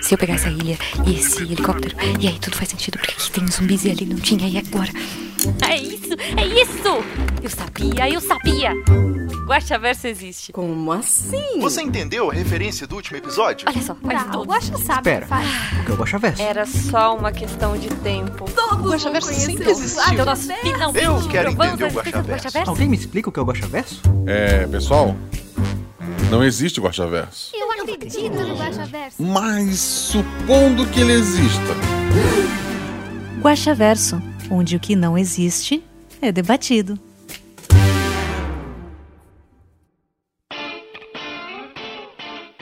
Se eu pegar essa ilha e esse helicóptero, e aí tudo faz sentido, porque aqui tem zumbis e ali não tinha, e agora? É isso, é isso! Eu sabia, eu sabia! Guaxaverso existe. Como assim? Você entendeu a referência do último episódio? Olha só, faz Tá, o. Guaxa sabe o Espera. O que é o Guaxaverso? Era só uma questão de tempo. Todos Guaxaverso vão sempre existiu. o Então nós Guaxaverso. finalmente Eu quero entender o Guaxaverso. Alguém me explica o que é o Guaxaverso? É, pessoal, não existe Guaxaverso. Eu acredito no Guaxaverso. Mas supondo que ele exista. Guaxaverso, onde o que não existe é debatido.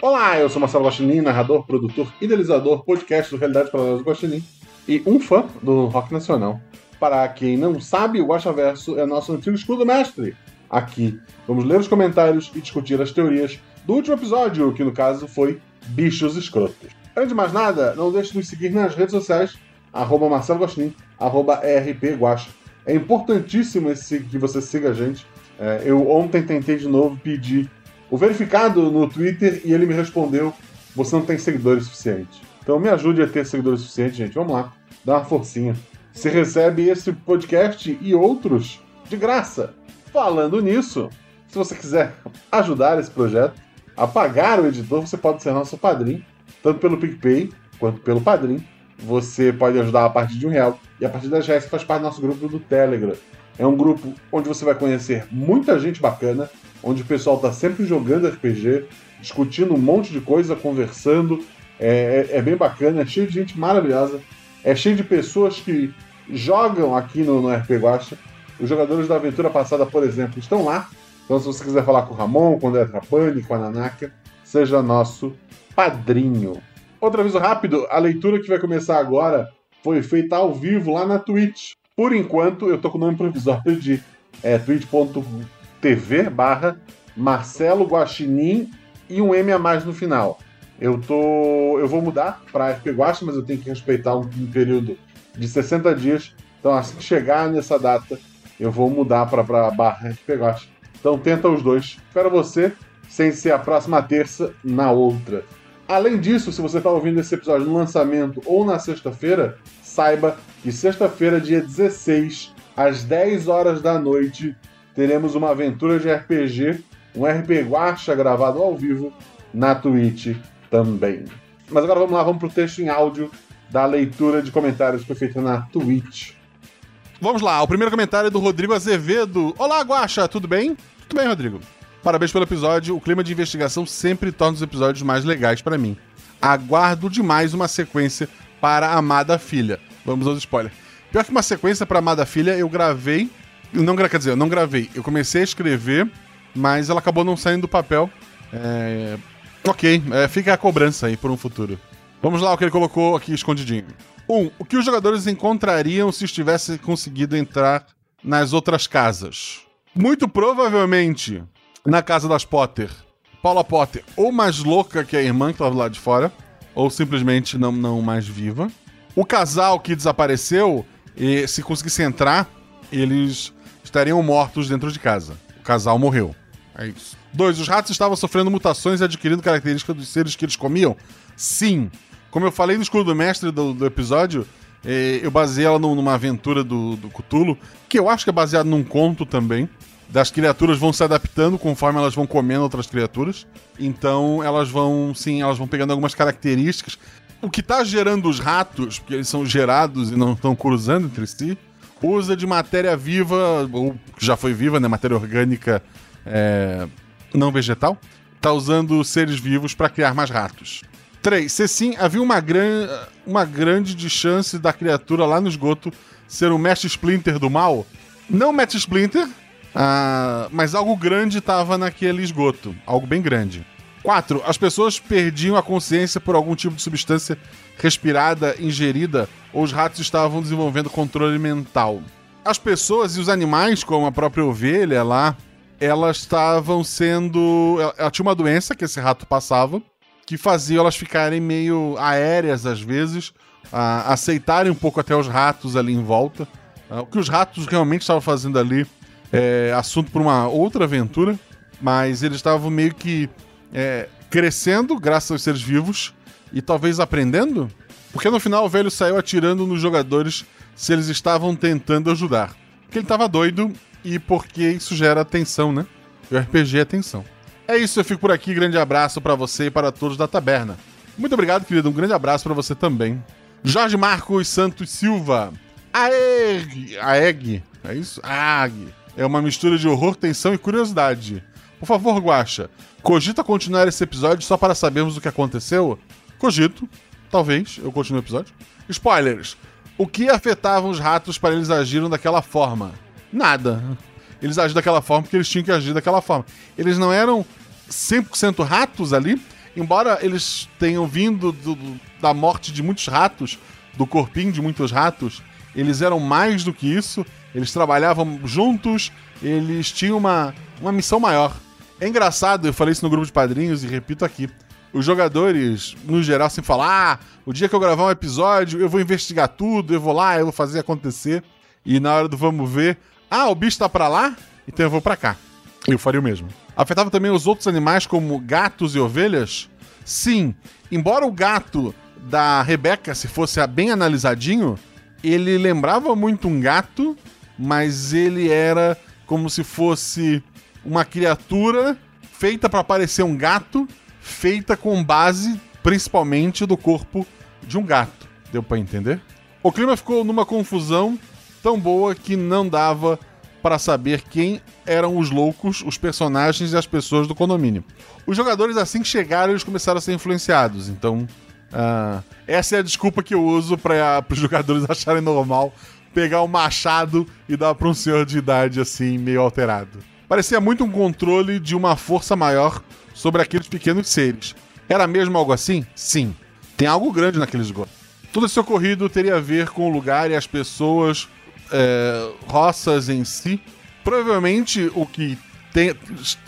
Olá, eu sou Marcelo Guaxinim, narrador, produtor, idealizador, podcast do Realidade Paralela do Guaxinim e um fã do rock nacional. Para quem não sabe, o Guaxaverso é nosso antigo escudo mestre. Aqui, vamos ler os comentários e discutir as teorias do último episódio, que no caso foi Bichos Escrotos. Antes de mais nada, não deixe de nos seguir nas redes sociais, arroba Marcelo Guaxinim, arroba ERPGuaxa. É importantíssimo esse, que você siga a gente. É, eu ontem tentei de novo pedir o verificado no Twitter e ele me respondeu: você não tem seguidores suficientes. Então me ajude a ter seguidores suficientes, gente. Vamos lá, dá uma forcinha. Você recebe esse podcast e outros de graça. Falando nisso, se você quiser ajudar esse projeto a pagar o editor, você pode ser nosso padrinho, tanto pelo PicPay quanto pelo Padrim. Você pode ajudar a partir de um real e a partir das reais você faz parte do nosso grupo do Telegram. É um grupo onde você vai conhecer muita gente bacana, onde o pessoal está sempre jogando RPG, discutindo um monte de coisa, conversando. É, é- é bem bacana, é cheio de gente maravilhosa. É cheio de pessoas que jogam aqui no, no RP Guacha. Os jogadores da aventura passada, por exemplo, estão lá. Então, se você quiser falar com o Ramon, com o André Trapani, com a Nanaka, seja nosso padrinho. Outro aviso rápido: a leitura que vai começar agora foi feita ao vivo lá na Twitch. Por enquanto, eu tô com o nome provisório de é, twitch.tv barra Marcelo Guaxinim e um M a mais no final. Eu tô. Eu vou mudar para RP Guaxa, mas eu tenho que respeitar um, um período de 60 dias. Então, assim que chegar nessa data, eu vou mudar para barra RP Guaxa. Então tenta os dois. Espero você, sem ser a próxima terça, na outra. Além disso, se você está ouvindo esse episódio no lançamento ou na sexta-feira, saiba que sexta-feira, dia 16, às 10 horas da noite, teremos uma aventura de RPG, um RPG Guacha gravado ao vivo na Twitch também. Mas agora vamos lá, vamos pro texto em áudio da leitura de comentários que foi feita na Twitch. Vamos lá, o primeiro comentário é do Rodrigo Azevedo. Olá, Guaxa, tudo bem? Tudo bem, Rodrigo. Parabéns pelo episódio. O clima de investigação sempre torna os episódios mais legais pra mim. Aguardo demais uma sequência para a Amada Filha. Vamos aos spoilers. Pior que uma sequência para Amada Filha, eu gravei. Não, quer dizer, eu não gravei. Eu comecei a escrever, mas ela acabou não saindo do papel. É, Ok, é, fica a cobrança aí por um futuro. Vamos lá, o que ele colocou aqui escondidinho. Um, o que os jogadores encontrariam se estivessem conseguido entrar nas outras casas? Muito provavelmente na casa das Potter. Paula Potter, ou mais louca que a irmã que estava lá de fora, ou simplesmente não, não mais viva. O casal que desapareceu, e se conseguisse entrar, eles estariam mortos dentro de casa. O casal morreu. É isso. Dois, os ratos estavam sofrendo mutações e adquirindo características dos seres que eles comiam? Sim. Como eu falei no escudo do mestre do, do episódio, eh, eu baseei ela num- numa aventura do, do Cthulhu, que eu acho que é baseado num conto também. Das criaturas vão se adaptando conforme elas vão comendo outras criaturas. Então elas vão, sim, elas vão pegando algumas características. O que tá gerando os ratos, porque eles são gerados e não estão cruzando entre si, usa de matéria viva, ou já foi viva, né? Matéria orgânica é, não vegetal. Tá usando seres vivos para criar mais ratos. 3. Se sim, havia uma, gran... uma grande de chance da criatura lá no esgoto ser um Mestre Splinter do mal. Não Mestre Splinter, ah, mas algo grande estava naquele esgoto. Algo bem grande. 4. As pessoas perdiam a consciência por algum tipo de substância respirada, ingerida, ou os ratos estavam desenvolvendo controle mental. As pessoas e os animais, como a própria ovelha lá, elas estavam sendo. Ela, tinha uma doença que esse rato passava, que fazia elas ficarem meio aéreas às vezes, aceitarem um pouco até os ratos ali em volta. Ah, o que os ratos realmente estavam fazendo ali é assunto para uma outra aventura, mas eles estavam meio que é, crescendo graças aos seres vivos e talvez aprendendo? Porque no final o velho saiu atirando nos jogadores se eles estavam tentando ajudar. Porque ele tava doido e porque isso gera tensão, né? E o RPG é tensão. É isso, eu fico por aqui. Grande abraço para você e para todos da taberna. Muito obrigado, querido. Um grande abraço para você também. Jorge Marcos Santos Silva. Aeg. Aeg. É isso? Aeg. É uma mistura de horror, tensão e curiosidade. Por favor, Guaxa, cogita continuar esse episódio só para sabermos o que aconteceu? Cogito. Talvez eu continue o episódio. Spoilers. O que afetava os ratos para eles agirem daquela forma? Nada. Eles agiram daquela forma porque eles tinham que agir daquela forma. Eles não eram 100% ratos ali, embora eles tenham vindo do- do- da morte de muitos ratos, do corpinho de muitos ratos, eles eram mais do que isso. Eles trabalhavam juntos, eles tinham uma, uma missão maior. É engraçado, eu falei isso no grupo de padrinhos e repito aqui. Os jogadores, no geral, sempre falam: ah, o dia que eu gravar um episódio, eu vou investigar tudo, eu vou lá, eu vou fazer acontecer. E na hora do vamos ver, ah, o bicho tá pra lá? Então eu vou pra cá. Eu faria o mesmo. Afetava também os outros animais, como gatos e ovelhas? Sim. Embora o gato da Rebeca, se fosse bem analisadinho, ele lembrava muito um gato, mas ele era como se fosse uma criatura feita para parecer um gato, feita com base principalmente do corpo de um gato. Deu para entender? O clima ficou numa confusão tão boa que não dava para saber quem eram os loucos, os personagens e as pessoas do condomínio. Os jogadores, assim que chegaram, eles começaram a ser influenciados. Então, ah, essa é a desculpa que eu uso para os jogadores acharem normal pegar o machado e dar para um senhor de idade assim, meio alterado. Parecia muito um controle de uma força maior sobre aqueles pequenos seres. Era mesmo algo assim? Sim. Tem algo grande naquele esgoto. Todo esse ocorrido teria a ver com o lugar e as pessoas, é, roças em si. Provavelmente o que tem-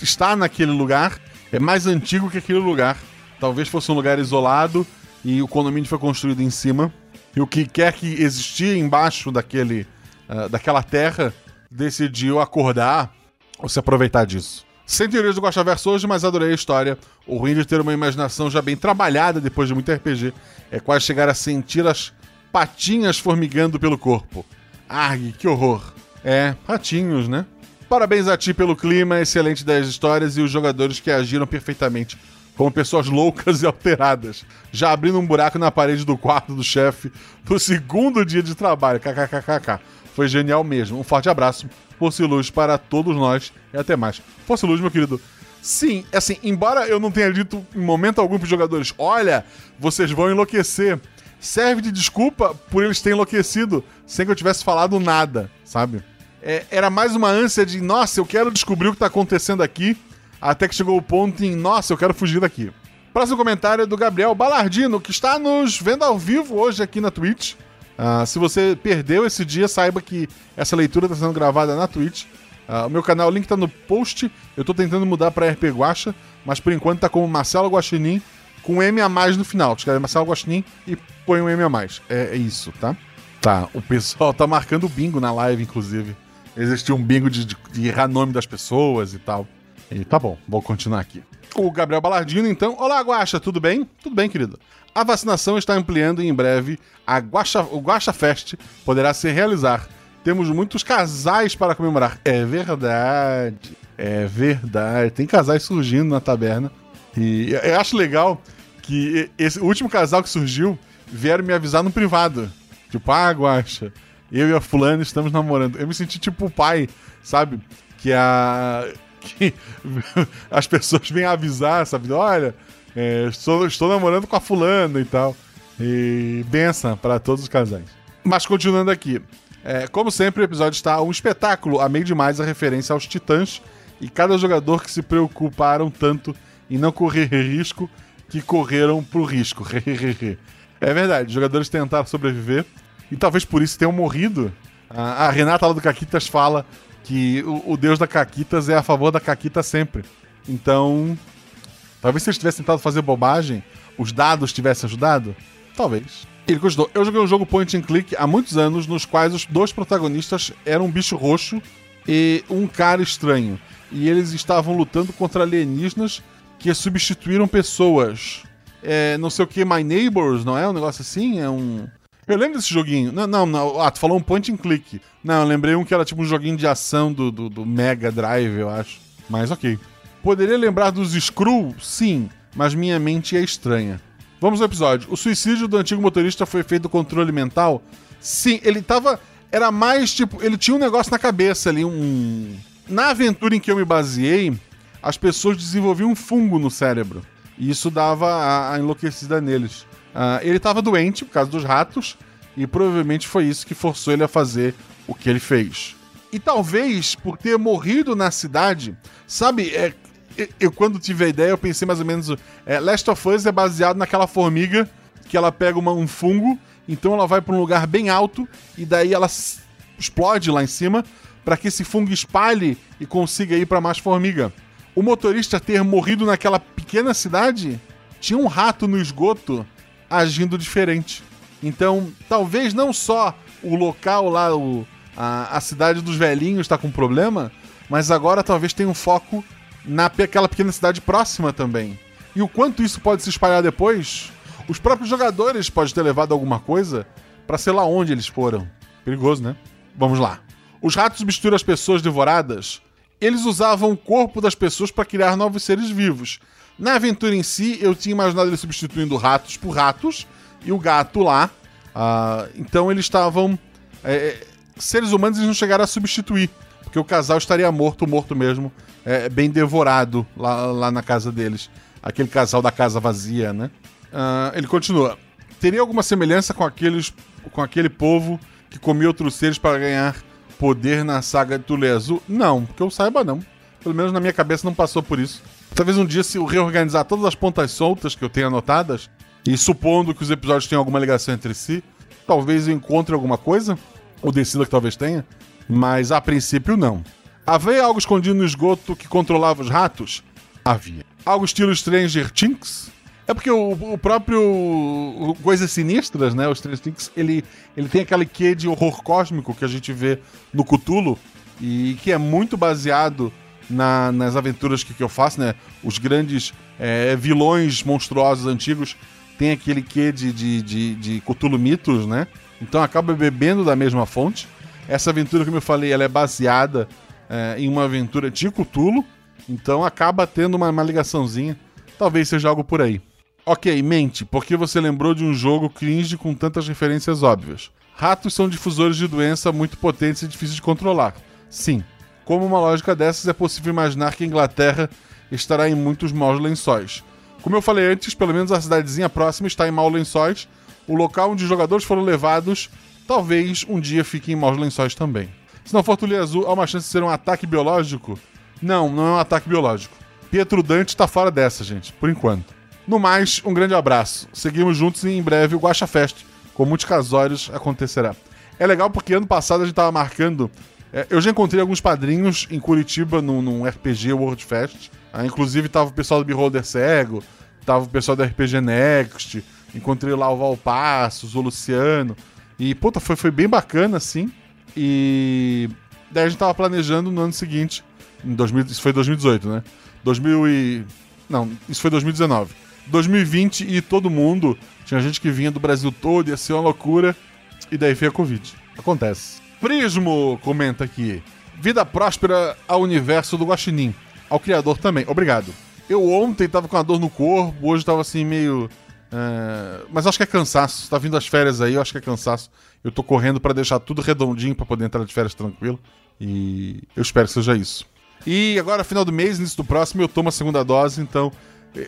está naquele lugar é mais antigo que aquele lugar. Talvez fosse um lugar isolado e o condomínio foi construído em cima. E o que quer que existia embaixo daquele, ah, daquela terra decidiu acordar ou se aproveitar disso. Sem teorias do Guaxaverso hoje, mas adorei a história. O ruim de ter uma imaginação já bem trabalhada depois de muito RPG é quase chegar a sentir as patinhas formigando pelo corpo. Arg, que horror. É, ratinhos, né? Parabéns a ti pelo clima, excelente das histórias e os jogadores que agiram perfeitamente, como pessoas loucas e alteradas, já abrindo um buraco na parede do quarto do chefe no segundo dia de trabalho. KKKKK. Foi genial mesmo. Um forte abraço, força e luz para todos nós e até mais. Força e luz, meu querido. Sim, assim, embora eu não tenha dito em momento algum para os jogadores, olha, vocês vão enlouquecer, serve de desculpa por eles terem enlouquecido sem que eu tivesse falado nada, sabe? É, era mais uma ânsia de, nossa, eu quero descobrir o que tá acontecendo aqui, até que chegou o ponto em, nossa, eu quero fugir daqui. Próximo comentário é do Gabriel Balardino, que está nos vendo ao vivo hoje aqui na Twitch. Ah, se você perdeu esse dia, saiba que essa leitura está sendo gravada na Twitch. Ah, o meu canal, o link tá no post. Eu tô tentando mudar pra RP Guacha, mas por enquanto tá como Marcelo Guaxinim, com um M a mais no final. Escreve Marcelo Guaxinim e põe um M a mais. É, é isso, tá? Tá, o pessoal tá marcando bingo na live, inclusive. Existia um bingo de, de, de errar nome das pessoas e tal. E tá bom, vou continuar aqui. O Gabriel Balardino, então. Olá, Guaxa, tudo bem? Tudo bem, querido. A vacinação está ampliando e em breve a Guaxa, o Guaxa Fest poderá se realizar. Temos muitos casais para comemorar. É verdade. É verdade. Tem casais surgindo na taberna. E eu acho legal que esse último casal que surgiu vieram me avisar no privado. Tipo, ah, Guaxa, eu e a fulana estamos namorando. Eu me senti tipo o pai, sabe? Que a. Que as pessoas vêm avisar, sabe? Olha, é, estou, estou namorando com a fulana e tal. E benção para todos os casais. Mas continuando aqui. É, como sempre, o episódio está um espetáculo. Amei demais a referência aos titãs e cada jogador que se preocuparam tanto em não correr risco que correram pro risco. é verdade, os jogadores tentaram sobreviver e talvez por isso tenham morrido. A, Renata lá do Caquitas fala que o, o deus da Caquitas é a favor da Caquita sempre. Então, talvez se eles tivessem tentado fazer bobagem, os dados tivessem ajudado? Talvez. Ele continuou. Eu joguei um jogo point and click há muitos anos, nos quais os dois protagonistas eram um bicho roxo e um cara estranho. E eles estavam lutando contra alienígenas que substituíram pessoas. é, não sei o que, My Neighbors, não é? Um negócio assim? É um. Eu lembro desse joguinho. Não, não, não. Ah, tu falou um point and click. Não, eu lembrei um que era tipo um joguinho de ação do, do, do Mega Drive, eu acho. Mas ok. Poderia lembrar dos Screw? Sim, mas minha mente é estranha. Vamos ao episódio. O suicídio do antigo motorista foi feito controle mental? Sim, ele tava. Era mais tipo. Ele tinha um negócio na cabeça ali, um. Na aventura em que eu me baseei, as pessoas desenvolviam um fungo no cérebro. E isso dava a, a enlouquecida neles. Uh, ele estava doente por causa dos ratos, e provavelmente foi isso que forçou ele a fazer o que ele fez. E talvez por ter morrido na cidade, sabe, é, eu quando tive a ideia, eu pensei mais ou menos. É, Last of Us é baseado naquela formiga que ela pega uma, um fungo, então ela vai para um lugar bem alto e daí ela explode lá em cima para que esse fungo espalhe e consiga ir para mais formiga. O motorista ter morrido naquela pequena cidade tinha um rato no esgoto agindo diferente. Então, talvez não só o local lá, o, a, a cidade dos velhinhos está com problema, mas agora talvez tenha um foco naquela pequena cidade próxima também. E o quanto isso pode se espalhar depois, os próprios jogadores podem ter levado alguma coisa para sei lá onde eles foram. Perigoso, né? Vamos lá. Os ratos substituíram as pessoas devoradas. Eles usavam o corpo das pessoas para criar novos seres vivos. Na aventura em si, eu tinha imaginado eles substituindo ratos por ratos e o gato lá. Uh, então eles estavam. É, seres humanos eles não chegaram a substituir, porque o casal estaria morto, morto mesmo, é, bem devorado lá, lá na casa deles. Aquele casal da casa vazia, né? Uh, ele continua. Teria alguma semelhança com aqueles com aquele povo que comia outros seres para ganhar poder na saga de Tule Azul? Não, que eu saiba não. Pelo menos na minha cabeça não passou por isso. Talvez um dia, se eu reorganizar todas as pontas soltas que eu tenho anotadas, e supondo que os episódios tenham alguma ligação entre si, talvez eu encontre alguma coisa, ou decida que talvez tenha, mas a princípio não. Havia algo escondido no esgoto que controlava os ratos? Havia. Algo estilo Stranger Things? É porque o, o próprio Coisas Sinistras, né? O Stranger Things, ele, ele tem aquele quê de horror cósmico que a gente vê no Cthulhu e que é muito baseado na, nas aventuras que, que eu faço, né? Os grandes é, vilões monstruosos antigos têm aquele quê de, de, de, de Cthulhu mitos, né? Então acaba bebendo da mesma fonte. Essa aventura, como eu falei, ela é baseada é, em uma aventura de Cthulhu, então acaba tendo uma, uma ligaçãozinha. Talvez seja algo por aí. Ok, mente, porque você lembrou de um jogo cringe com tantas referências óbvias. Ratos são difusores de doença muito potentes e difíceis de controlar. Sim, como uma lógica dessas, é possível imaginar que a Inglaterra estará em muitos maus lençóis. Como eu falei antes, pelo menos a cidadezinha próxima está em maus lençóis. O local onde os jogadores foram levados talvez um dia fique em maus lençóis também. Se não for Tulha Azul, há uma chance de ser um ataque biológico? Não, não é um ataque biológico. Pietro Dante está fora dessa, gente, por enquanto. No mais, um grande abraço. Seguimos juntos e em breve o Guacha Fest, com muitos casórios, acontecerá. É legal porque ano passado a gente estava marcando é, eu já encontrei alguns padrinhos em Curitiba num, num RPG World Fest. Ah, inclusive tava o pessoal do Beholder Cego, tava o pessoal do RPG Next, encontrei lá o Valpassos, o Luciano. E, puta, foi, foi bem bacana, assim. E daí a gente tava planejando no ano seguinte, em 2000, isso foi 2018, né? 2000 e... Não, isso foi 2019. 2020 e todo mundo, tinha gente que vinha do Brasil todo, ia ser uma loucura, e daí veio a Covid. Acontece. Prismo comenta aqui. Vida próspera ao universo do Guaxinim. Ao criador também. Obrigado. Eu ontem tava com a dor no corpo, hoje tava assim meio. Uh, mas acho que é cansaço. Tá vindo as férias aí, eu acho que é cansaço. Eu tô correndo para deixar tudo redondinho para poder entrar de férias tranquilo. E eu espero que seja isso. E agora, final do mês, início do próximo, eu tomo a segunda dose, então.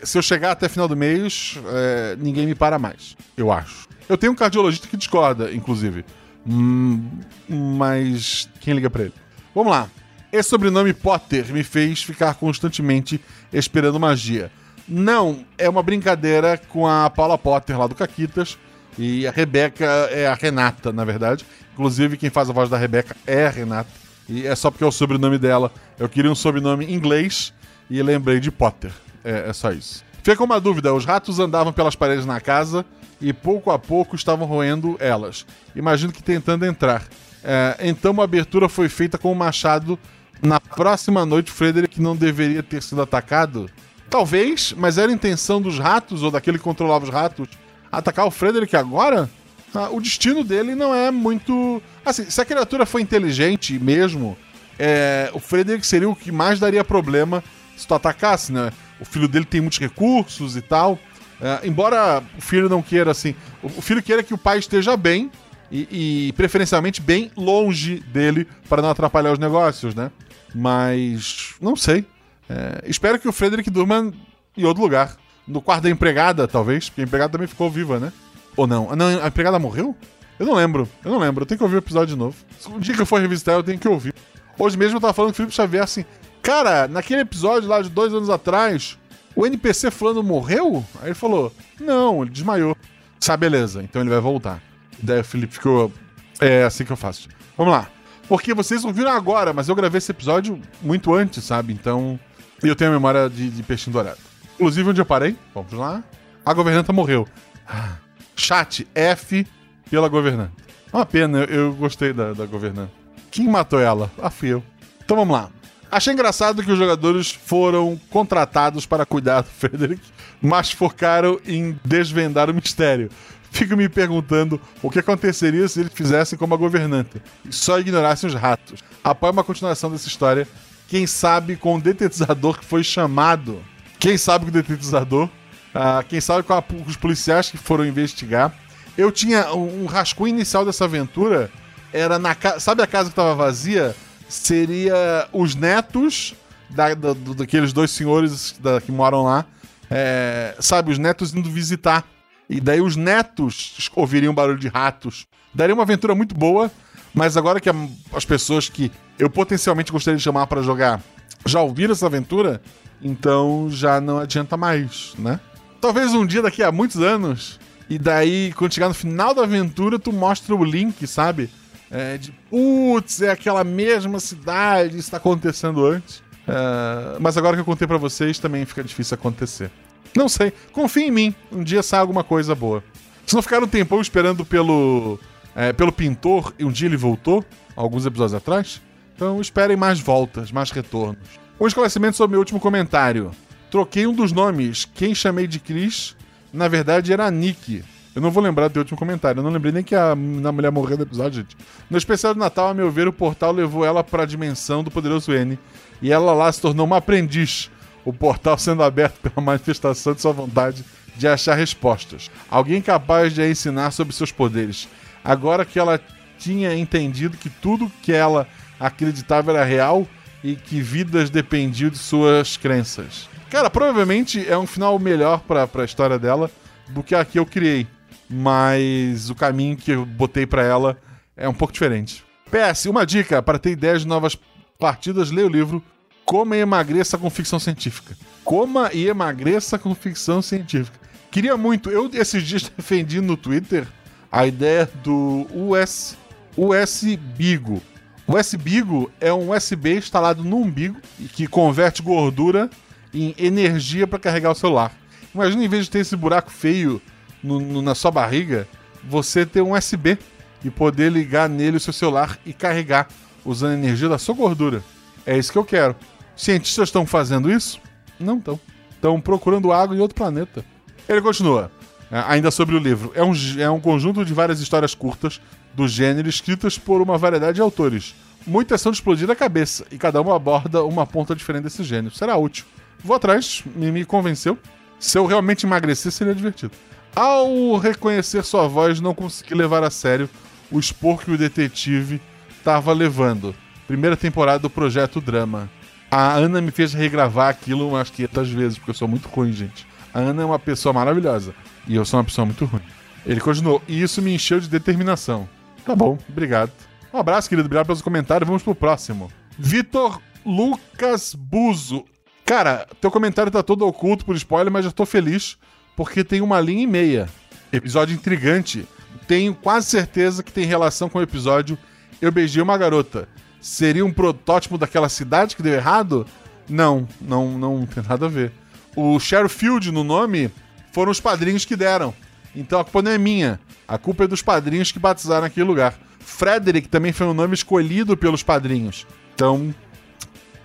Se eu chegar até final do mês, é, ninguém me para mais. Eu acho. Eu tenho um cardiologista que discorda, inclusive. Hum, mas quem liga para ele? Vamos lá. Esse sobrenome Potter me fez ficar constantemente esperando magia. Não, é uma brincadeira com a Paula Potter lá do Caquitas. E a Rebeca é a Renata, na verdade. Inclusive, quem faz a voz da Rebeca é a Renata. E é só porque é o sobrenome dela. Eu queria um sobrenome em inglês e lembrei de Potter. É, é só isso. Fica uma dúvida: os ratos andavam pelas paredes na casa e pouco a pouco estavam roendo elas. Imagino que tentando entrar. É, então uma abertura foi feita com o machado. Na próxima noite, Frederick não deveria ter sido atacado. Talvez, mas era a intenção dos ratos, ou daquele que controlava os ratos, atacar o Frederick agora? Ah, o destino dele não é muito. Assim, se a criatura for inteligente mesmo, é, o Frederick seria o que mais daria problema se tu atacasse, né? O filho dele tem muitos recursos e tal. É, embora o filho não queira, assim. O, filho queira que o pai esteja bem e, e preferencialmente bem longe dele para não atrapalhar os negócios, né? Mas. Não sei. É, espero que o Frederick durma em outro lugar. No quarto da empregada, talvez, porque a empregada também ficou viva, né? Ou não? Não, a empregada morreu? Eu não lembro. Eu não lembro. Eu tenho que ouvir o episódio de novo. Um dia que eu for revisitar, eu tenho que ouvir. Hoje mesmo eu tava falando com o Felipe Xavier assim. Cara, naquele episódio lá de dois anos atrás, o NPC fulano morreu? Aí ele falou: Não, ele desmaiou. Tá, beleza, então ele vai voltar. Daí o Felipe ficou. É assim que eu faço. Vamos lá. Porque vocês ouviram agora, mas eu gravei esse episódio muito antes, sabe? Então. E eu tenho a memória de, de peixinho dourado. Inclusive, onde eu parei, vamos lá. A governanta morreu. Ah, Chat F pela governanta. Uma pena, eu, eu gostei da, da governanta. Quem matou ela? Ah, fui eu. Então vamos lá. Achei engraçado que os jogadores foram contratados para cuidar do Frederick, mas focaram em desvendar o mistério. Fico me perguntando o que aconteceria se eles fizessem como a governanta e só ignorassem os ratos. Apoio uma continuação dessa história. Quem sabe com o detetizador que foi chamado. Quem sabe com o detetizador. Ah, quem sabe com a- os policiais que foram investigar. Eu tinha um rascunho inicial dessa aventura. Era na casa. Sabe a casa que estava vazia? Seria os netos da, da- daqueles dois senhores da- que moram lá. É, sabe, os netos indo visitar. E daí os netos ouviriam barulho de ratos. Daria uma aventura muito boa, mas agora que a- as pessoas que eu potencialmente gostaria de chamar para jogar já ouviram essa aventura, então já não adianta mais, né? Talvez um dia daqui a muitos anos, e daí quando chegar no final da aventura, tu mostra o link, sabe? É, de putz, é aquela mesma cidade, isso tá acontecendo antes. É, mas agora que eu contei pra vocês, também fica difícil acontecer. Não sei, confia em mim, um dia sai alguma coisa boa. Se não ficar um tempão esperando pelo, é, pelo pintor e um dia ele voltou, alguns episódios atrás, então esperem mais voltas, mais retornos. Um esclarecimento sobre meu último comentário. Troquei um dos nomes. Quem chamei de Chris, na verdade, era Nick. Eu não vou lembrar do teu último comentário. Eu não lembrei nem que a, a mulher morreu no episódio, gente. No especial de Natal, a meu ver, o portal levou ela para a dimensão do poderoso N. E ela lá se tornou uma aprendiz. O portal sendo aberto pela manifestação de sua vontade de achar respostas. Alguém capaz de a ensinar sobre seus poderes. Agora que ela tinha entendido que tudo que ela acreditava era real e que vidas dependiam de suas crenças. Cara, provavelmente é um final melhor pra, pra história dela do que a que eu criei. Mas o caminho que eu botei pra ela é um pouco diferente. PS, uma dica para ter ideias de novas partidas, leia o livro Coma e Emagreça com Ficção Científica. Coma e Emagreça com Ficção Científica. Queria muito, eu esses dias defendi no Twitter a ideia do US, US Bigo. O US Bigo é um USB instalado no umbigo que converte gordura em energia para carregar o celular. Imagina, em vez de ter esse buraco feio no- no- na sua barriga, você ter um USB e poder ligar nele o seu celular e carregar usando a energia da sua gordura. É isso que eu quero. Cientistas estão fazendo isso? Não estão. Estão procurando água em outro planeta. Ele continua. É, Ainda sobre o livro. É um, é um conjunto de várias histórias curtas do gênero escritas por uma variedade de autores. Muitas são de explodir a cabeça e cada uma aborda uma ponta diferente desse gênero. Será útil. Vou atrás, me, me convenceu. Se eu realmente emagrecer, seria divertido. Ao reconhecer sua voz, não consegui levar a sério o expor que o detetive estava levando. Primeira temporada do Projeto Drama. A Ana me fez regravar aquilo umas 500 vezes, porque eu sou muito ruim, gente. A Ana é uma pessoa maravilhosa. E eu sou uma pessoa muito ruim. Ele continuou, e isso me encheu de determinação. Tá bom, obrigado. Um abraço, querido. Obrigado pelos comentários. Vamos pro próximo. Vitor Lucas Buzo. Cara, teu comentário tá todo oculto por spoiler, mas já tô feliz porque tem uma linha e meia. Episódio intrigante. Tenho quase certeza que tem relação com o episódio Eu Beijei uma Garota. Seria um protótipo daquela cidade que deu errado? Não, não, não tem nada a ver. O Sherifield no nome foram os padrinhos que deram. Então a culpa não é minha. A culpa é dos padrinhos que batizaram aquele lugar. Frederick também foi um nome escolhido pelos padrinhos. Então,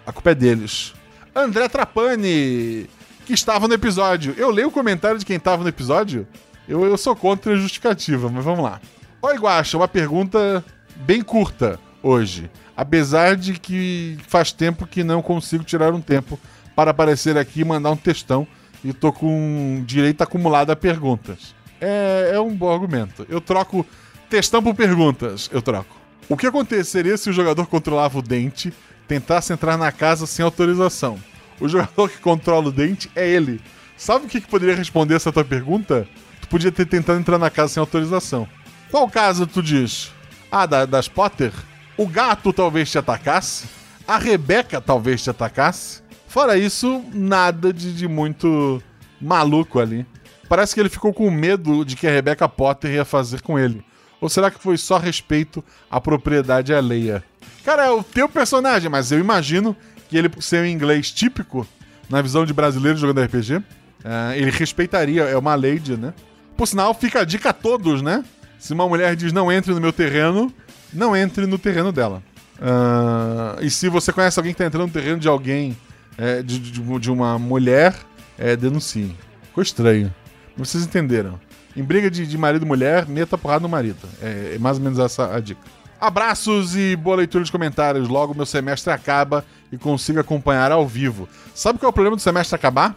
a culpa é deles. André Trapani. Que estava no episódio. Eu leio o comentário de quem estava no episódio. Eu, eu sou contra a justificativa, mas vamos lá. Oi, Guaxa, uma pergunta bem curta hoje. Apesar de que faz tempo que não consigo tirar um tempo para aparecer aqui e mandar um textão e tô com direito acumulado a perguntas. É, é um bom argumento. Eu troco textão por perguntas. Eu troco. O que aconteceria se o jogador controlava o dente, tentasse entrar na casa sem autorização? O jogador que controla o dente é ele. Sabe o que, que poderia responder essa tua pergunta? Tu podia ter tentado entrar na casa sem autorização. Qual casa tu diz? Ah, da, das Potter? O gato talvez te atacasse? A Rebeca talvez te atacasse? Fora isso, nada de, de muito maluco ali. Parece que ele ficou com medo de que a Rebecca Potter ia fazer com ele. Ou será que foi só respeito à propriedade alheia? Cara, é o teu personagem, mas eu imagino que ele, por ser um inglês típico, na visão de brasileiro jogando RPG, é, ele respeitaria, é uma lady, né? Por sinal, fica a dica a todos, né? Se uma mulher diz não entre no meu terreno, não entre no terreno dela. Uh, e se você conhece alguém que tá entrando no terreno de alguém, é, de, de, de, uma mulher, é, denuncie. Ficou estranho. Vocês entenderam. Em briga de, de marido e mulher, meta porrada no marido. É, é, mais ou menos essa a dica. Abraços e boa leitura de comentários. Logo meu semestre acaba e consigo acompanhar ao vivo. Sabe qual é o problema do semestre acabar?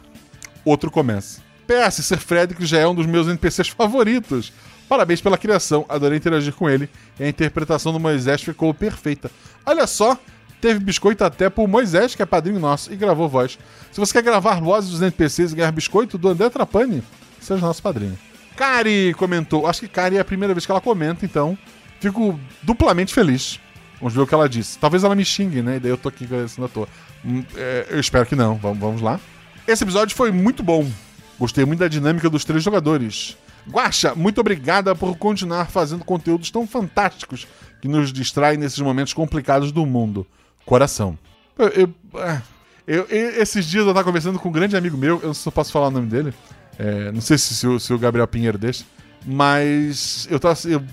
Outro começa. PS, Ser Frederick já é um dos meus NPCs favoritos. Parabéns pela criação, adorei interagir com ele e a interpretação do Moisés ficou perfeita. Olha só, teve biscoito até pro Moisés, que é padrinho nosso, e gravou voz. Se você quer gravar vozes dos NPCs e ganhar biscoito do André Trapani, seja nosso padrinho. Kari comentou, acho que Kari é a primeira vez que ela comenta, então fico duplamente feliz. Vamos ver o que ela disse. Talvez ela me xingue, né? E daí eu tô aqui agradecendo à toa. Hum, é, eu espero que não. Vamos, vamos lá. Esse episódio foi muito bom. Gostei muito da dinâmica dos três jogadores. Guaxa, muito obrigada por continuar fazendo conteúdos tão fantásticos que nos distraem nesses momentos complicados do mundo. Coração. Eu, eu, é, eu, esses dias eu tava conversando com um grande amigo meu, eu eu posso falar o nome dele. É, não sei se, se, o, se, o, Gabriel Pinheiro deixa, mas eu tava. Eu,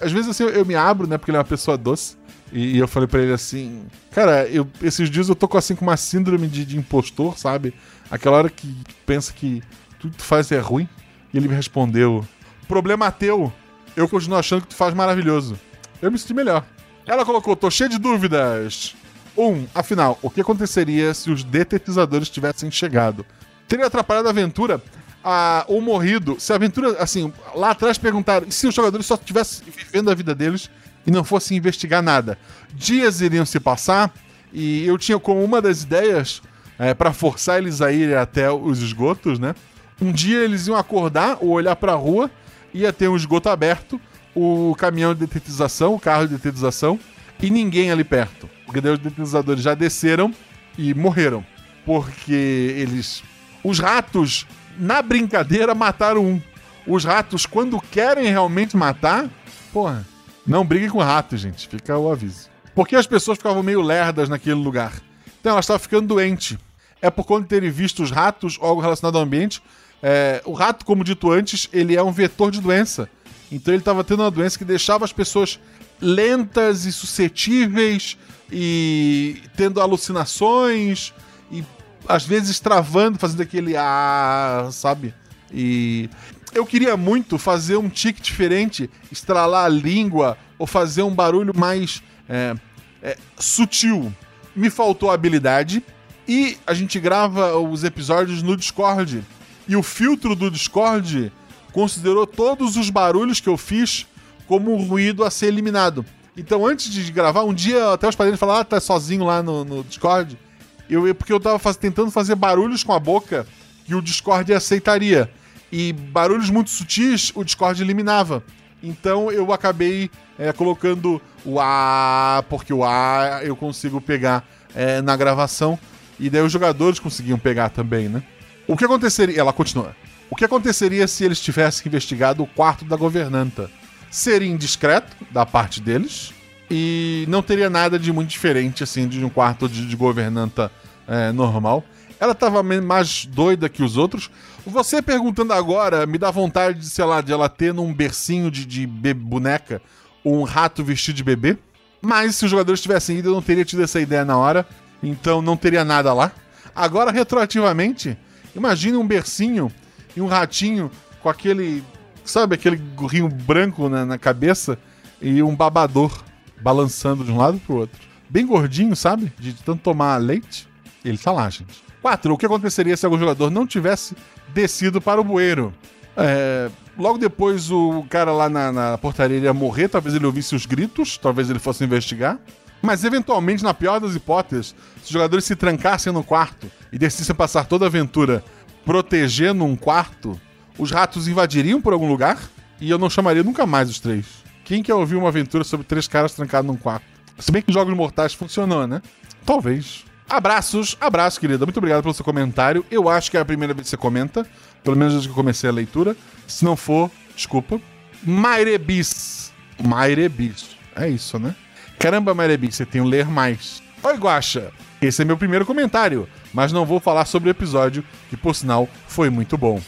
às vezes assim eu, me abro, né? Porque ele é uma pessoa doce. E, eu falei para ele assim, cara, eu, esses dias eu tô com assim com uma síndrome de, de impostor, sabe? Aquela hora que pensa que tudo que tu faz é ruim. E ele me respondeu: Problema teu, eu continuo achando que tu faz maravilhoso. Eu me senti melhor. Ela colocou: Tô cheio de dúvidas. Um, afinal, o que aconteceria se os detetizadores tivessem chegado? Teria atrapalhado a aventura? Ah, ou morrido? Se a aventura, assim, lá atrás perguntaram: se os jogadores só estivessem vivendo a vida deles e não fossem investigar nada? Dias iriam se passar e eu tinha como uma das ideias é, para forçar eles a irem até os esgotos, né? Um dia eles iam acordar ou olhar para a rua, ia ter um esgoto aberto, o caminhão de detetização, o carro de detetização e ninguém ali perto. Porque daí os detetizadores já desceram e morreram. Porque eles. Os ratos, na brincadeira, mataram um. Os ratos, quando querem realmente matar, porra, não briguem com ratos, gente. Fica o aviso. Porque as pessoas ficavam meio lerdas naquele lugar. Então elas estavam ficando doentes. É por conta de terem visto os ratos ou algo relacionado ao ambiente é, o rato, como dito antes, ele é um vetor de doença. Então ele estava tendo uma doença que deixava as pessoas lentas e suscetíveis e tendo alucinações às vezes travando, fazendo aquele ah, sabe? E eu queria muito fazer um tique diferente, estralar a língua ou fazer um barulho mais é, é, sutil. Me faltou habilidade e a gente grava os episódios no Discord. E o filtro do Discord considerou todos os barulhos que eu fiz como um ruído a ser eliminado. Então, antes de gravar, um dia até os padrinhos falaram: ah, tá sozinho lá no, no Discord. Eu, porque eu tava faz, tentando fazer barulhos com a boca que o Discord aceitaria. E barulhos muito sutis o Discord eliminava. Então eu acabei é, colocando o A, porque o A eu consigo pegar é, na gravação. E daí os jogadores conseguiam pegar também, né? O que aconteceria. Ela continua. O que aconteceria se eles tivessem investigado o quarto da governanta? Seria indiscreto da parte deles e não teria nada de muito diferente assim de um quarto de, de governanta é, normal. Ela estava mais doida que os outros. Você perguntando agora me dá vontade de, sei lá, de ela ter num bercinho de, de boneca um rato vestido de bebê. Mas se os jogadores tivessem ido, eu não teria tido essa ideia na hora. Então não teria nada lá. Agora, retroativamente, Imagine um bercinho e um ratinho com aquele. Sabe, aquele gorrinho branco na, na cabeça e um babador balançando de um lado pro outro. Bem gordinho, sabe? De tanto tomar leite. Ele tá lá, gente. 4. O que aconteceria se algum jogador não tivesse descido para o bueiro? É, logo depois o cara lá na, na portaria ia morrer, talvez ele ouvisse os gritos, talvez ele fosse investigar. Mas eventualmente, na pior das hipóteses, se os jogadores se trancassem no quarto e decidissem passar toda a aventura protegendo um quarto, os ratos invadiriam por algum lugar e eu não chamaria nunca mais os três. Quem quer ouvir uma aventura sobre três caras trancados num quarto? Se bem que Jogos Mortais funcionou, né? Talvez. Abraços, abraço, querida. Muito obrigado pelo seu comentário. Eu acho que é a primeira vez que você comenta, pelo menos desde que eu comecei a leitura. Se não for, desculpa. Mairebis. Mairebis. É isso, né? Caramba, Mairebis, você tem um ler mais. Oi, Guaxa. Esse é meu primeiro comentário, mas não vou falar sobre o episódio, que por sinal foi muito bom.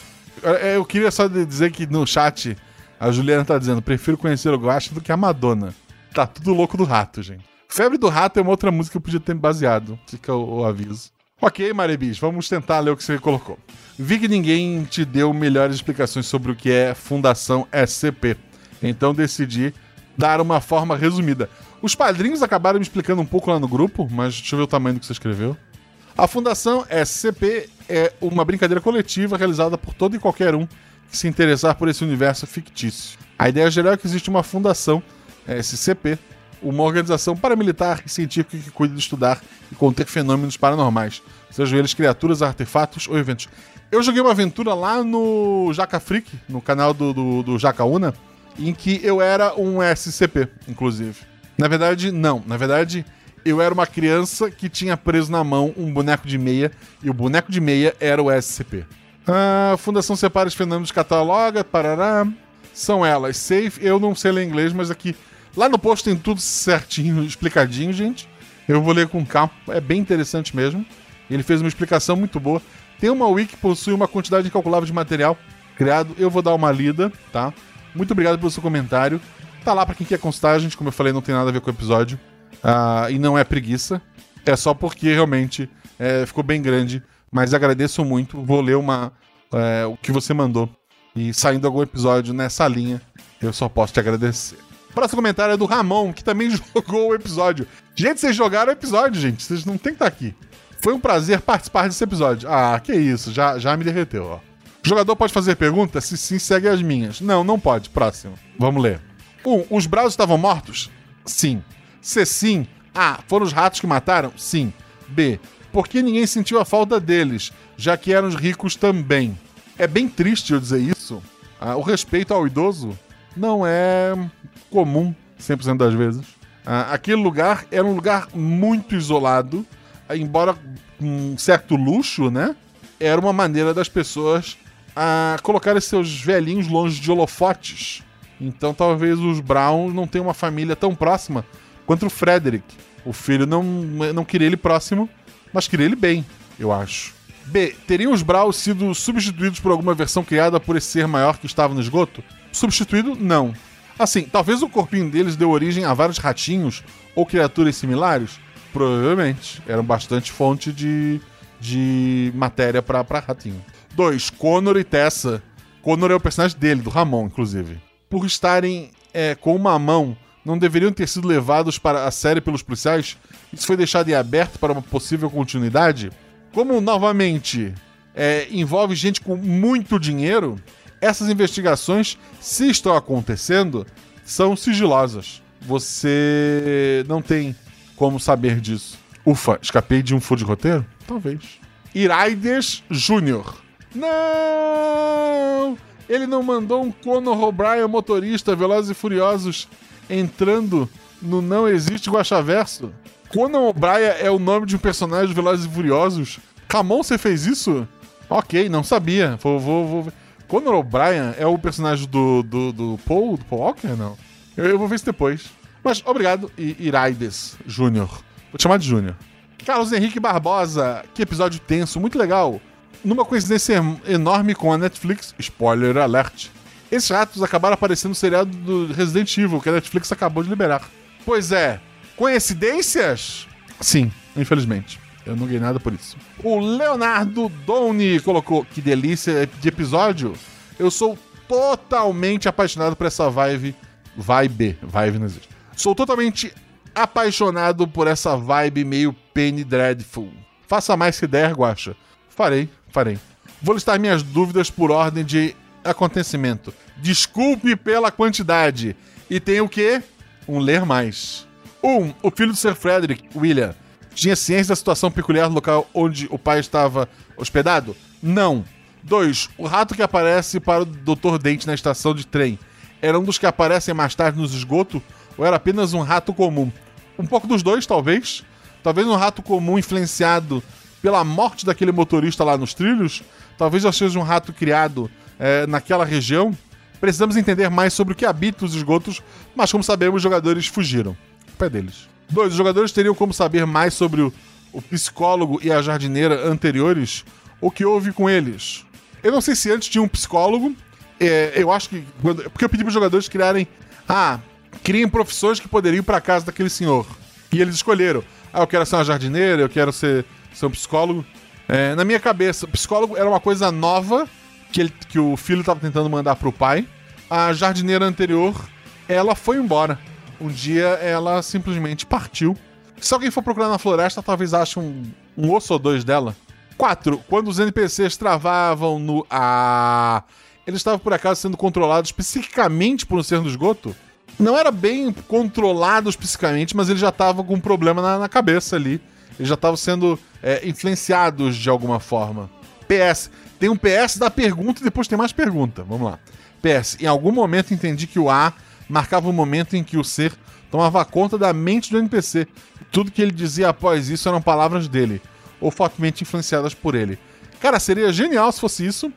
Eu queria só dizer que no chat a Juliana tá dizendo: prefiro conhecer o Guaxa do que a Madonna. Tá tudo louco do rato, gente. Febre do Rato é uma outra música que eu podia ter baseado. Fica o, o aviso. Ok, Marebis, vamos tentar ler o que você colocou. Vi que ninguém te deu melhores explicações sobre o que é Fundação SCP. Então decidi dar uma forma resumida. Os padrinhos acabaram me explicando um pouco lá no grupo, mas deixa eu ver o tamanho do que você escreveu. A Fundação SCP é uma brincadeira coletiva realizada por todo e qualquer um se interessar por esse universo fictício. A ideia geral é que existe uma fundação, SCP, uma organização paramilitar e científica que cuida de estudar e conter fenômenos paranormais, sejam eles criaturas, artefatos ou eventos. Eu joguei uma aventura lá no Jaca Freak, no canal do, do, do em que eu era um SCP, inclusive. Na verdade, não. Na verdade, eu era uma criança que tinha preso na mão um boneco de meia, e o boneco de meia era o SCP. A Fundação Separa os Fenômenos Cataloga, parará. São elas. Safe, eu não sei ler inglês, mas aqui. Lá no post tem tudo certinho, explicadinho, gente. Eu vou ler com calma, é bem interessante mesmo. Ele fez uma explicação muito boa. Tem uma wiki que possui uma quantidade incalculável de material criado. Eu vou dar uma lida, tá? Muito obrigado pelo seu comentário. Tá lá pra quem quer constar, gente. Como eu falei, não tem nada a ver com o episódio. Ah, e não é preguiça. É só porque realmente é, ficou bem grande. Mas agradeço muito. Vou ler uma, é, o que você mandou. E saindo algum episódio nessa linha, eu só posso te agradecer. Próximo comentário é do Ramon, que também jogou o episódio. Gente, vocês jogaram o episódio, gente. Vocês não tem que estar aqui. Foi um prazer participar desse episódio. Ah, que isso, já, já me derreteu, ó. O jogador pode fazer perguntas? Se sim, segue as minhas. Não, não pode. Próximo. Vamos ler. 1. Um, os Bravos estavam mortos? Sim. Se sim, A. Foram os ratos que mataram? Sim. B. Por que ninguém sentiu a falta deles, já que eram os ricos também? É bem triste eu dizer isso. Ah, o respeito ao idoso não é comum 100% das vezes. Ah, aquele lugar era um lugar muito isolado, ah, embora com um certo luxo, né? Era uma maneira das pessoas a colocarem seus velhinhos longe de holofotes. Então talvez os Browns não tenham uma família tão próxima quanto o Frederick. O filho não, não queria ele próximo, mas queria ele bem, eu acho. B. Teriam os Browns sido substituídos por alguma versão criada por esse ser maior que estava no esgoto? Substituído? Não. Assim, talvez o corpinho deles deu origem a vários ratinhos ou criaturas similares? Provavelmente. Eram bastante fonte de, de matéria pra, pra ratinho. 2. Connor e Tessa. Connor é o personagem dele, do Ramon, inclusive. Por estarem é, com uma mão, não deveriam ter sido levados para a série pelos policiais? Isso foi deixado em aberto para uma possível continuidade? Como, novamente, é, envolve gente com muito dinheiro, essas investigações, se estão acontecendo, são sigilosas. Você não tem como saber disso. Ufa, escapei de um furo de roteiro? Talvez. Iraides Jr. Não! Ele não mandou um Conor O'Brien motorista Velozes e Furiosos entrando no Não Existe Guaxaverso? Conan O'Brien é o nome de um personagem de Velozes e Furiosos? Camon, você fez isso? Ok, não sabia. Vou, vou, vou. Conan O'Brien é o personagem do, do, do Paul, do Paul Walker? Não. Eu, eu vou ver isso depois. Mas obrigado, I- Iraides Júnior. Vou te chamar de Júnior. Carlos Henrique Barbosa, que episódio tenso, muito legal. Numa coincidência enorme com a Netflix, spoiler alert, esses ratos acabaram aparecendo no seriado do Resident Evil, que a Netflix acabou de liberar. Pois é, coincidências? Sim, infelizmente. Eu não ganhei nada por isso. O Leonardo Doni colocou: Que delícia de episódio. Eu sou totalmente apaixonado por essa vibe. Vibe. Vibe não existe. Sou totalmente apaixonado por essa vibe meio Penny Dreadful. Faça mais se der, Guacha. Farei, farei. Vou listar minhas dúvidas por ordem de acontecimento. Desculpe pela quantidade. E tem o quê? Um ler mais. 1. Um, o filho do Sir Frederick, William, tinha ciência da situação peculiar do local onde o pai estava hospedado? Não. 2. O rato que aparece para o Dr. Dente na estação de trem era um dos que aparecem mais tarde nos esgotos ou era apenas um rato comum? Um pouco dos dois, talvez. Talvez um rato comum influenciado pela morte daquele motorista lá nos trilhos. Talvez já seja um rato criado é, naquela região. Precisamos entender mais sobre o que habita os esgotos, mas como sabemos, os jogadores fugiram. O pé deles. Dois, os jogadores teriam como saber mais sobre o, o psicólogo e a jardineira anteriores? O que houve com eles? Eu não sei se antes tinha um psicólogo. É, eu acho que. Quando, porque eu pedi para os jogadores criarem. Ah, criem profissões que poderiam ir para casa daquele senhor. E eles escolheram. Ah, eu quero ser uma jardineira, eu quero ser, ser um psicólogo. É, na minha cabeça, psicólogo era uma coisa nova que, ele, que o filho estava tentando mandar pro pai. A jardineira anterior, ela foi embora. Um dia ela simplesmente partiu. Se alguém for procurar na floresta, talvez ache um, um osso ou dois dela. 4. Quando os NPCs travavam no A. Eles estavam por acaso sendo controlados especificamente por um ser do esgoto? Não era bem controlados psicamente, mas eles já estavam com um problema na, na cabeça ali. Eles já estavam sendo é, influenciados de alguma forma. PS. Tem um PS da pergunta e depois tem mais pergunta. Vamos lá. PS. Em algum momento entendi que o A marcava o momento em que o ser tomava conta da mente do NPC. Tudo que ele dizia após isso eram palavras dele, ou fortemente influenciadas por ele. Cara, seria genial se fosse isso,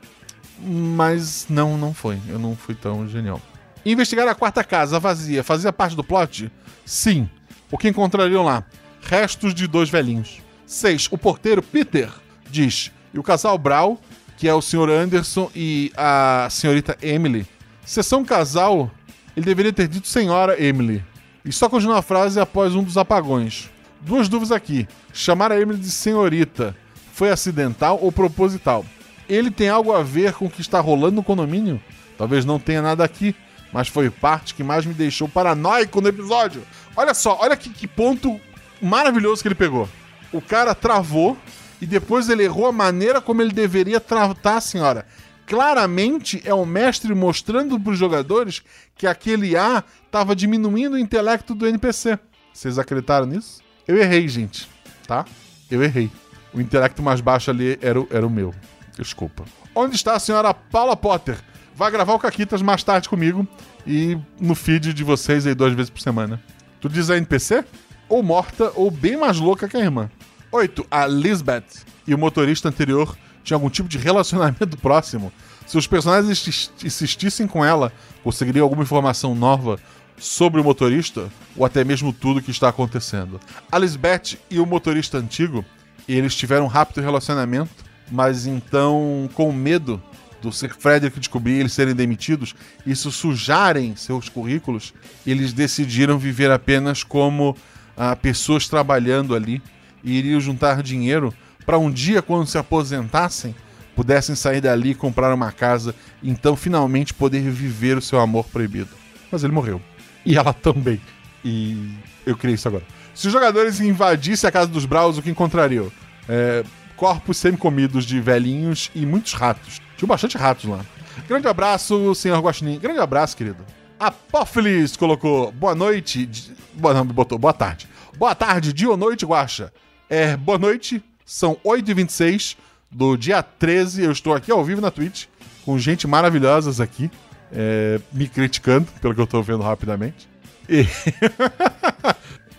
mas não, não foi. Eu não fui tão genial. Investigar a quarta casa vazia fazia parte do plot? Sim. O que encontrariam lá? Restos de dois velhinhos. 6. O porteiro Peter diz. E o casal Brau, que é o Sr. Anderson e a senhorita Emily. Se são um casal, ele deveria ter dito senhora Emily. E só continua a frase após um dos apagões. Duas dúvidas aqui. Chamar a Emily de senhorita foi acidental ou proposital? Ele tem algo a ver com o que está rolando no condomínio? Talvez não tenha nada aqui, mas foi parte que mais me deixou paranoico no episódio. Olha só, olha que, que ponto maravilhoso que ele pegou. O cara travou e depois ele errou a maneira como ele deveria tratar a senhora. Claramente é o mestre mostrando para os jogadores que aquele A estava diminuindo o intelecto do NPC. Vocês acreditaram nisso? Eu errei, gente, tá? Eu errei. O intelecto mais baixo ali era o, era o meu. Desculpa. Onde está a senhora Paula Potter? Vai gravar o Caquitas mais tarde comigo e no feed de vocês aí duas vezes por semana. Tu diz a NPC? Ou morta ou bem mais louca que a irmã. 8. A Lisbeth e o motorista anterior tinham algum tipo de relacionamento próximo. Se os personagens insistissem com ela, conseguiriam alguma informação nova sobre o motorista ou até mesmo tudo o que está acontecendo. A Lisbeth e o motorista antigo, eles tiveram um rápido relacionamento, mas então, com medo do Sir Frederick descobrir eles serem demitidos, isso sujarem seus currículos, eles decidiram viver apenas como ah, pessoas trabalhando ali e iriam juntar dinheiro para um dia, quando se aposentassem, pudessem sair dali e comprar uma casa e então finalmente poder viver o seu amor proibido. Mas ele morreu. E ela também. E eu criei isso agora. Se os jogadores invadissem a casa dos Braus, o que encontrariam? É, corpos semi-comidos de velhinhos e muitos ratos. Tinha bastante ratos lá. Grande abraço, senhor Guaxinim. Grande abraço, querido. Apófilis colocou boa noite. Boa, não, botou boa tarde. Boa tarde, dia ou noite, Guaxa. É, boa noite. São 8h26 do dia 13. Eu estou aqui ao vivo na Twitch com gente maravilhosas aqui, é, me criticando, pelo que eu estou vendo rapidamente. E...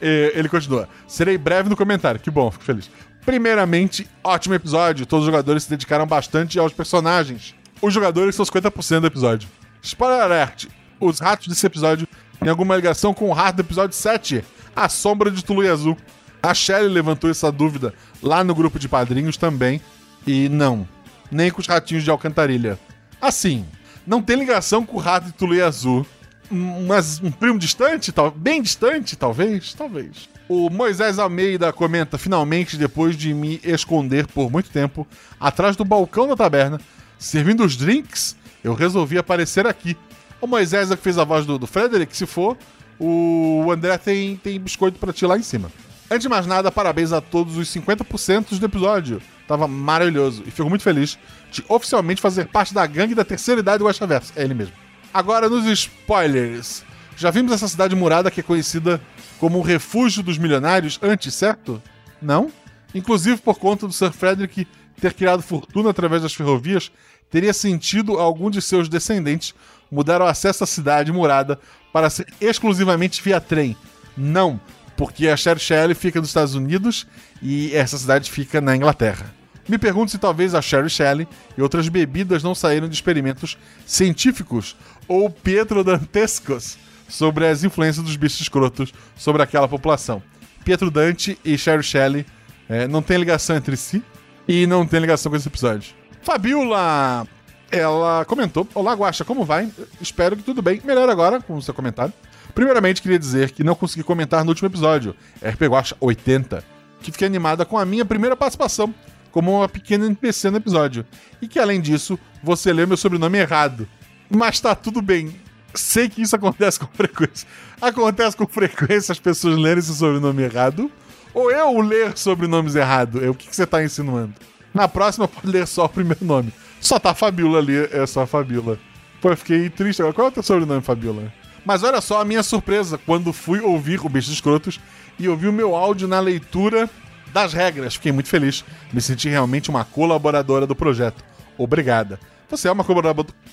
e ele continua. Serei breve no comentário. Que bom, fico feliz. Primeiramente, ótimo episódio. Todos os jogadores se dedicaram bastante aos personagens. Os jogadores são 50% do episódio. Spoiler alert: os ratos desse episódio têm alguma ligação com o rato do episódio 7, A Sombra de Tulu Azul. A Shelly levantou essa dúvida lá no grupo de padrinhos também. E não, nem com os ratinhos de alcantarilha. Assim, não tem ligação com o rato de Tulu Azul, mas um primo distante, tal, bem distante, talvez, talvez. O Moisés Almeida comenta: finalmente, depois de me esconder por muito tempo atrás do balcão da taberna, servindo os drinks, eu resolvi aparecer aqui. O Moisés é que fez a voz do, do Frederick, se for, o André tem, tem biscoito pra ti lá em cima. Antes de mais nada, parabéns a todos os 50% do episódio. Tava maravilhoso e fico muito feliz de oficialmente fazer parte da gangue da terceira idade do Guaxaverso. É ele mesmo. Agora nos spoilers. Já vimos essa cidade murada que é conhecida como o refúgio dos milionários antes, certo? Não? Inclusive por conta do Sir Frederick ter criado fortuna através das ferrovias, teria sentido algum de seus descendentes mudar o acesso à cidade murada para ser exclusivamente via trem. Não, porque a Sherry Shelley fica nos Estados Unidos e essa cidade fica na Inglaterra. Me pergunto se talvez a Sherry Shelley e outras bebidas não saíram de experimentos científicos ou petrodantescos sobre as influências dos bichos escrotos sobre aquela população. Pietro Dante e Sherry Shelley é, não tem ligação entre si e não tem ligação com esse episódio. Fabiola, ela comentou: Olá, Guaxa, como vai? Espero que tudo bem. Melhor agora com o seu comentário. Primeiramente, queria dizer que não consegui comentar no último episódio, RP Guacha 80, que fiquei animada com a minha primeira participação como uma pequena NPC no episódio. E que, além disso, você leu meu sobrenome errado. Mas tá tudo bem. Sei que isso acontece com frequência. Acontece com frequência as pessoas lerem esse sobrenome errado. Ou eu ler sobrenomes errado. É o que, que você tá insinuando? Na próxima, pode ler só o primeiro nome. Só tá a Fabiola ali, é só a Fabiola. Pô, eu fiquei triste agora. Qual é o teu sobrenome, Fabiola? Mas olha só a minha surpresa quando fui ouvir o Bicho Escrotos e ouvi o meu áudio na leitura das regras. Fiquei muito feliz. Me senti realmente uma colaboradora do projeto. Obrigada. Você é uma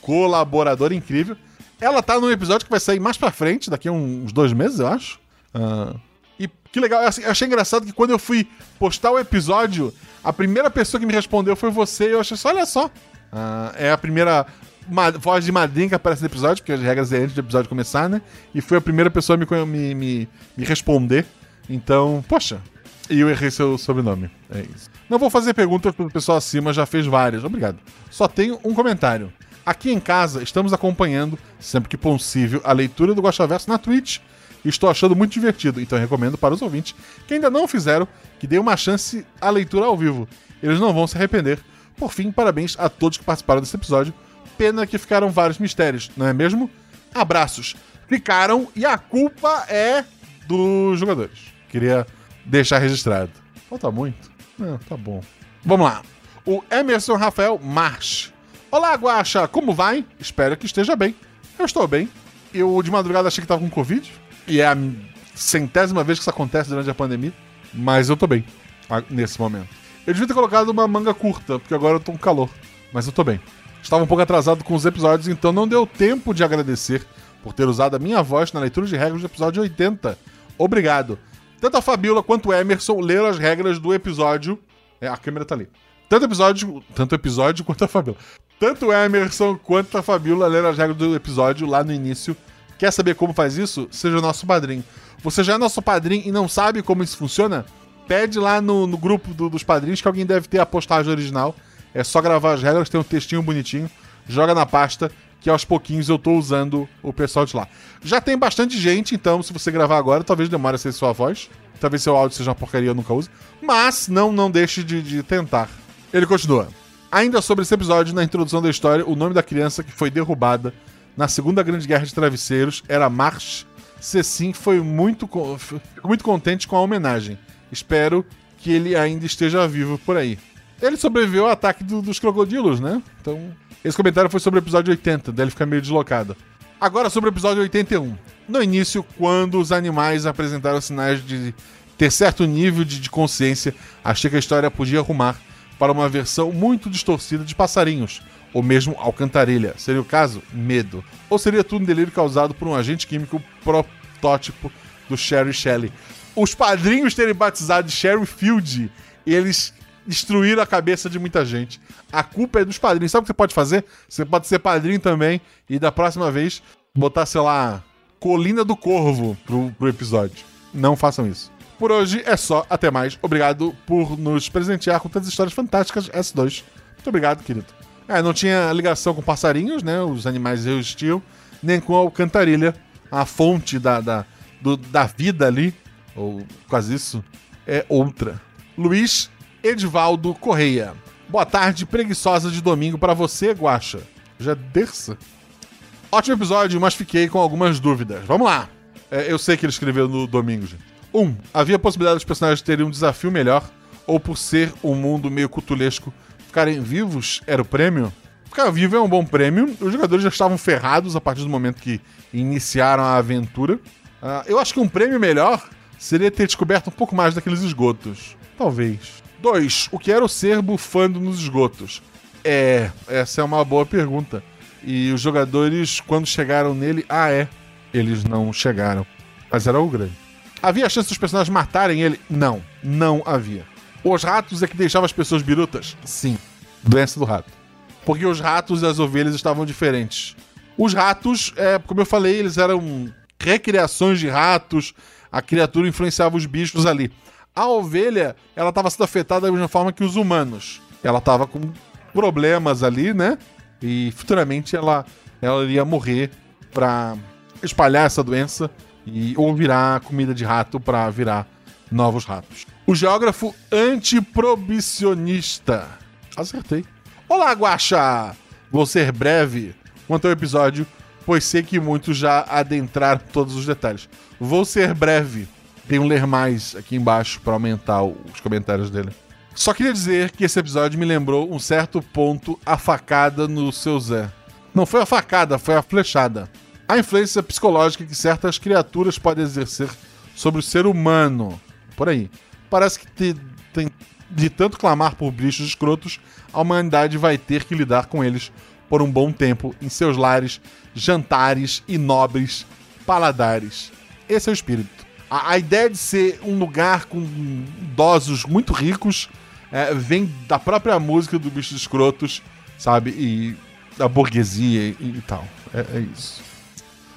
colaboradora incrível. Ela tá num episódio que vai sair mais pra frente, daqui a uns dois meses, eu acho. Uh, e que legal. Eu achei engraçado que quando eu fui postar o episódio, a primeira pessoa que me respondeu foi você. E eu achei só, olha só. Uh, é a primeira voz de madrinha que aparece no episódio, porque as regras é antes do episódio começar, né? E foi a primeira pessoa a me, me, me, me responder. Então, poxa. E eu errei seu sobrenome. É isso. Não vou fazer perguntas pro pessoal acima, já fez várias. Obrigado. Só tenho um comentário. Aqui em casa, estamos acompanhando, sempre que possível, a leitura do Verso na Twitch. Estou achando muito divertido, então recomendo para os ouvintes que ainda não fizeram que dê uma chance à leitura ao vivo. Eles não vão se arrepender. Por fim, parabéns a todos que participaram desse episódio pena que ficaram vários mistérios, não é mesmo? Abraços. Ficaram e a culpa é dos jogadores. Queria deixar registrado. Falta muito? Não, tá bom. Vamos lá. O Emerson Rafael March. Olá, Guaxa, como vai? Espero que esteja bem. Eu estou bem. Eu de madrugada achei que tava com Covid. E é a centésima vez que isso acontece durante a pandemia. Mas eu tô bem nesse momento. Eu devia ter colocado uma manga curta, porque agora eu tô com calor. Mas eu tô bem. Estava um pouco atrasado com os episódios, então não deu tempo de agradecer por ter usado a minha voz na leitura de regras do episódio 80. Obrigado. Tanto a Fabiola quanto o Emerson leram as regras do episódio. É, a câmera tá ali. Tanto episódio, tanto episódio quanto a Fabiola. Tanto o Emerson quanto a Fabiola leram as regras do episódio lá no início. Quer saber como faz isso? Seja nosso padrinho. Você já é nosso padrinho e não sabe como isso funciona? Pede lá no, no grupo do, dos padrinhos que alguém deve ter a postagem original é só gravar as regras, tem um textinho bonitinho, joga na pasta, que aos pouquinhos eu tô usando o pessoal de lá. Já tem bastante gente, então se você gravar agora, talvez demore a ser sua voz. Talvez seu áudio seja uma porcaria, eu nunca use. Mas não, não deixe de, de tentar. Ele continua. Ainda sobre esse episódio, na introdução da história, o nome da criança que foi derrubada na Segunda Grande Guerra de Travesseiros era Marsh. Cecim foi muito, muito contente com a homenagem. Espero que ele ainda esteja vivo por aí. Ele sobreviveu ao ataque do, dos crocodilos, né? Então, esse comentário foi sobre o episódio 80, dele ficar meio deslocado. Agora sobre o episódio 81. No início, quando os animais apresentaram sinais de ter certo nível de, de consciência, achei que a história podia arrumar para uma versão muito distorcida de passarinhos, ou mesmo alcantarilha. Seria o caso? Medo. Ou seria tudo um delírio causado por um agente químico protótipo do Sherry Shelley. Os padrinhos terem batizado de Sherry Field, eles destruir a cabeça de muita gente. A culpa é dos padrinhos. Sabe o que você pode fazer? Você pode ser padrinho também e da próxima vez botar, sei lá, Colina do Corvo pro, pro episódio. Não façam isso. Por hoje é só. Até mais. Obrigado por nos presentear com tantas histórias fantásticas S2. Muito obrigado, querido. É, não tinha ligação com passarinhos, né? Os animais existiam. Nem com a alcantarilha. a fonte da, da, do- da vida ali, ou quase isso, é outra. Luiz Edivaldo Correia. Boa tarde, preguiçosa de domingo pra você, Guaxa. Já é terça? Ótimo episódio, mas fiquei com algumas dúvidas. Vamos lá. É, eu sei que ele escreveu no domingo, gente. 1. Um, havia possibilidade dos personagens terem um desafio melhor, ou por ser um mundo meio cutulesco, ficarem vivos era o prêmio? Ficar vivo é um bom prêmio. Os jogadores já estavam ferrados a partir do momento que iniciaram a aventura. Ah, eu acho que um prêmio melhor seria ter descoberto um pouco mais daqueles esgotos. Talvez. 2. O que era o ser bufando nos esgotos? É, essa é uma boa pergunta. E os jogadores, quando chegaram nele, ah, é, eles não chegaram. Mas era o grande. Havia chance dos personagens matarem ele? Não, não havia. Os ratos é que deixavam as pessoas birutas? Sim. Doença do rato. Porque os ratos e as ovelhas estavam diferentes. Os ratos, é, como eu falei, eles eram recriações de ratos, a criatura influenciava os bichos ali. A ovelha, ela estava sendo afetada da mesma forma que os humanos. Ela estava com problemas ali, né? E futuramente ela, ela iria morrer pra espalhar essa doença e ou virar comida de rato pra virar novos ratos. O geógrafo antiprobicionista. Acertei. Olá, Guaxa! Vou ser breve quanto ao episódio, pois sei que muitos já adentraram todos os detalhes. Vou ser breve. Tem um ler mais aqui embaixo para aumentar os comentários dele. Só queria dizer que esse episódio me lembrou um certo ponto a facada no seu Zé. Não foi a facada, foi a flechada. A influência psicológica que certas criaturas podem exercer sobre o ser humano. Por aí. Parece que te- tem, de tanto clamar por bichos escrotos, a humanidade vai ter que lidar com eles por um bom tempo em seus lares, jantares e nobres paladares. Esse é o espírito. A, a ideia de ser um lugar com idosos muito ricos é, vem da própria música do Bichos Escrotos, sabe? E da burguesia e, e tal. É, é isso.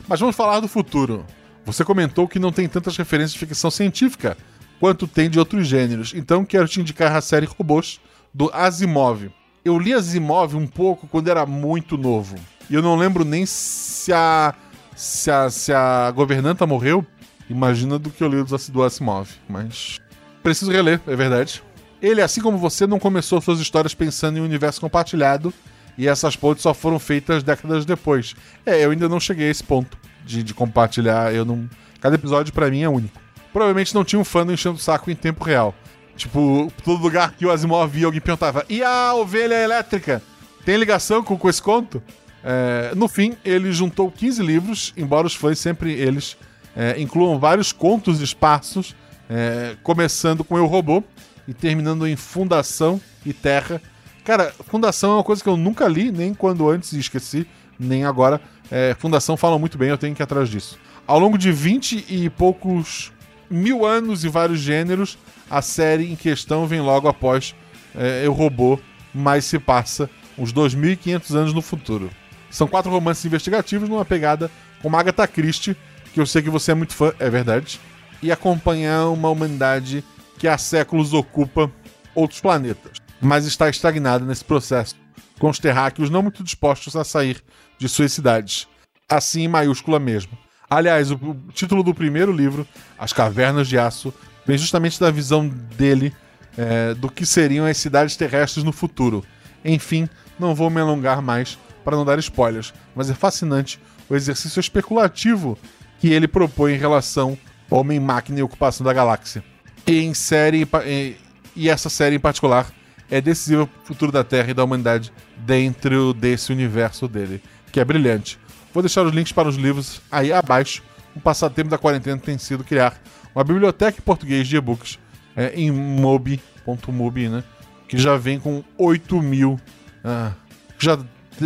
Mas vamos falar do futuro. Você comentou que não tem tantas referências de ficção científica quanto tem de outros gêneros, então quero te indicar a série Robôs do Asimov. Eu li Asimov um pouco quando era muito novo. E eu não lembro nem se a. se a, se a governanta morreu. Imagina do que eu li do do Asimov. Mas. Preciso reler, é verdade. Ele, assim como você, não começou suas histórias pensando em um universo compartilhado. E essas pontes só foram feitas décadas depois. É, eu ainda não cheguei a esse ponto de, de compartilhar. Eu não. Cada episódio pra mim é único. Provavelmente não tinha um fã enchendo o saco em tempo real. Tipo, todo lugar que o Asimov via, alguém perguntava: e a ovelha elétrica? Tem ligação com, com esse conto? É, no fim, ele juntou 15 livros, embora os fãs sempre eles é, incluam vários contos esparsos, é, começando com Eu Robô e terminando em Fundação e Terra. Cara, Fundação é uma coisa que eu nunca li, nem quando antes esqueci, nem agora. É, Fundação fala muito bem, eu tenho que ir atrás disso. Ao longo de 20 e poucos mil anos e vários gêneros, a série em questão vem logo após é, Eu Robô, mas se passa uns 2.500 anos no futuro. São quatro romances investigativos numa pegada com Agatha Christie, que eu sei que você é muito fã, é verdade, e acompanhar uma humanidade que há séculos ocupa outros planetas, mas está estagnada nesse processo, com os terráqueos não muito dispostos a sair de suas cidades. Assim em maiúscula mesmo. Aliás, o, título do primeiro livro, As Cavernas de Aço, vem justamente da visão dele é, do que seriam as cidades terrestres no futuro. Enfim, não vou me alongar mais para não dar spoilers, mas é fascinante o exercício especulativo que ele propõe em relação ao Homem-Máquina e ocupação da galáxia. E em série e, e essa série em particular é decisiva para o futuro da Terra e da humanidade dentro desse universo dele, que é brilhante. Vou deixar os links para os livros aí abaixo. O passatempo da quarentena tem sido criar uma biblioteca em português de e-books é, em mobi.mobi, né? Que já vem com 8 mil. ah, já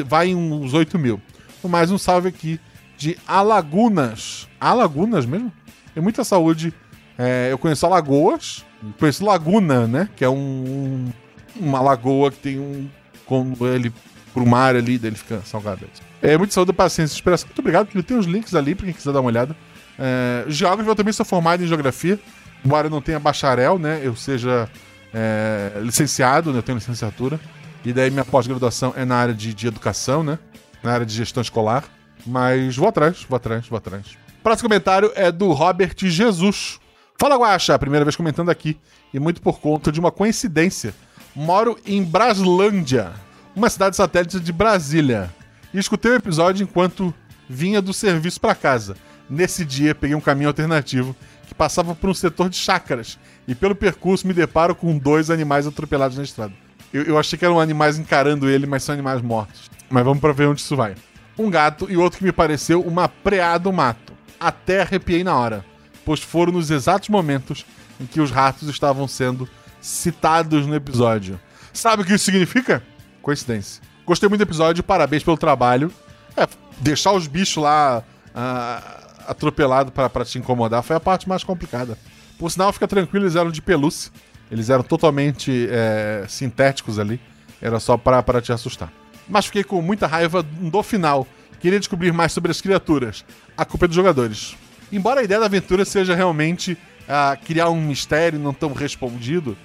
vai em uns 8 mil. Mais um salve aqui de Alagunas. Alagunas mesmo? Tem muita saúde. É, eu conheço Alagoas, conheço Laguna, né? Que é um, uma lagoa que tem um. Como ele pro mar ali, daí ele fica salgado. É muito saúde, paciência e inspiração. Muito obrigado, que tem os links ali pra quem quiser dar uma olhada. É, geógrafo, eu também sou formado em geografia, embora eu não tenha bacharel, né? Eu seja é, licenciado, né? Eu tenho licenciatura. E daí minha pós-graduação é na área de, de educação, né? Na área de gestão escolar. Mas vou atrás, vou atrás, vou atrás. Próximo comentário é do Robert Jesus. Fala, Guaxa, primeira vez comentando aqui, e muito por conta de uma coincidência. Moro em Braslândia, uma cidade satélite de Brasília, e escutei o episódio enquanto vinha do serviço para casa. Nesse dia, peguei um caminho alternativo que passava por um setor de chácaras, e pelo percurso me deparo com dois animais atropelados na estrada. Eu, eu achei que eram animais encarando ele, mas são animais mortos. Mas vamos pra ver onde isso vai. Um gato e outro que me pareceu uma preá do mato. Até arrepiei na hora, pois foram nos exatos momentos em que os ratos estavam sendo citados no episódio. Sabe o que isso significa? Coincidência. Gostei muito do episódio, parabéns pelo trabalho. É, deixar os bichos lá ah, atropelados para te incomodar foi a parte mais complicada. Por sinal, fica tranquilo, eles eram de pelúcia. Eles eram totalmente é, sintéticos ali. Era só para te assustar. Mas fiquei com muita raiva do final. Queria descobrir mais sobre as criaturas. A culpa é dos jogadores. Embora a ideia da aventura seja realmente uh, criar um mistério não tão respondido,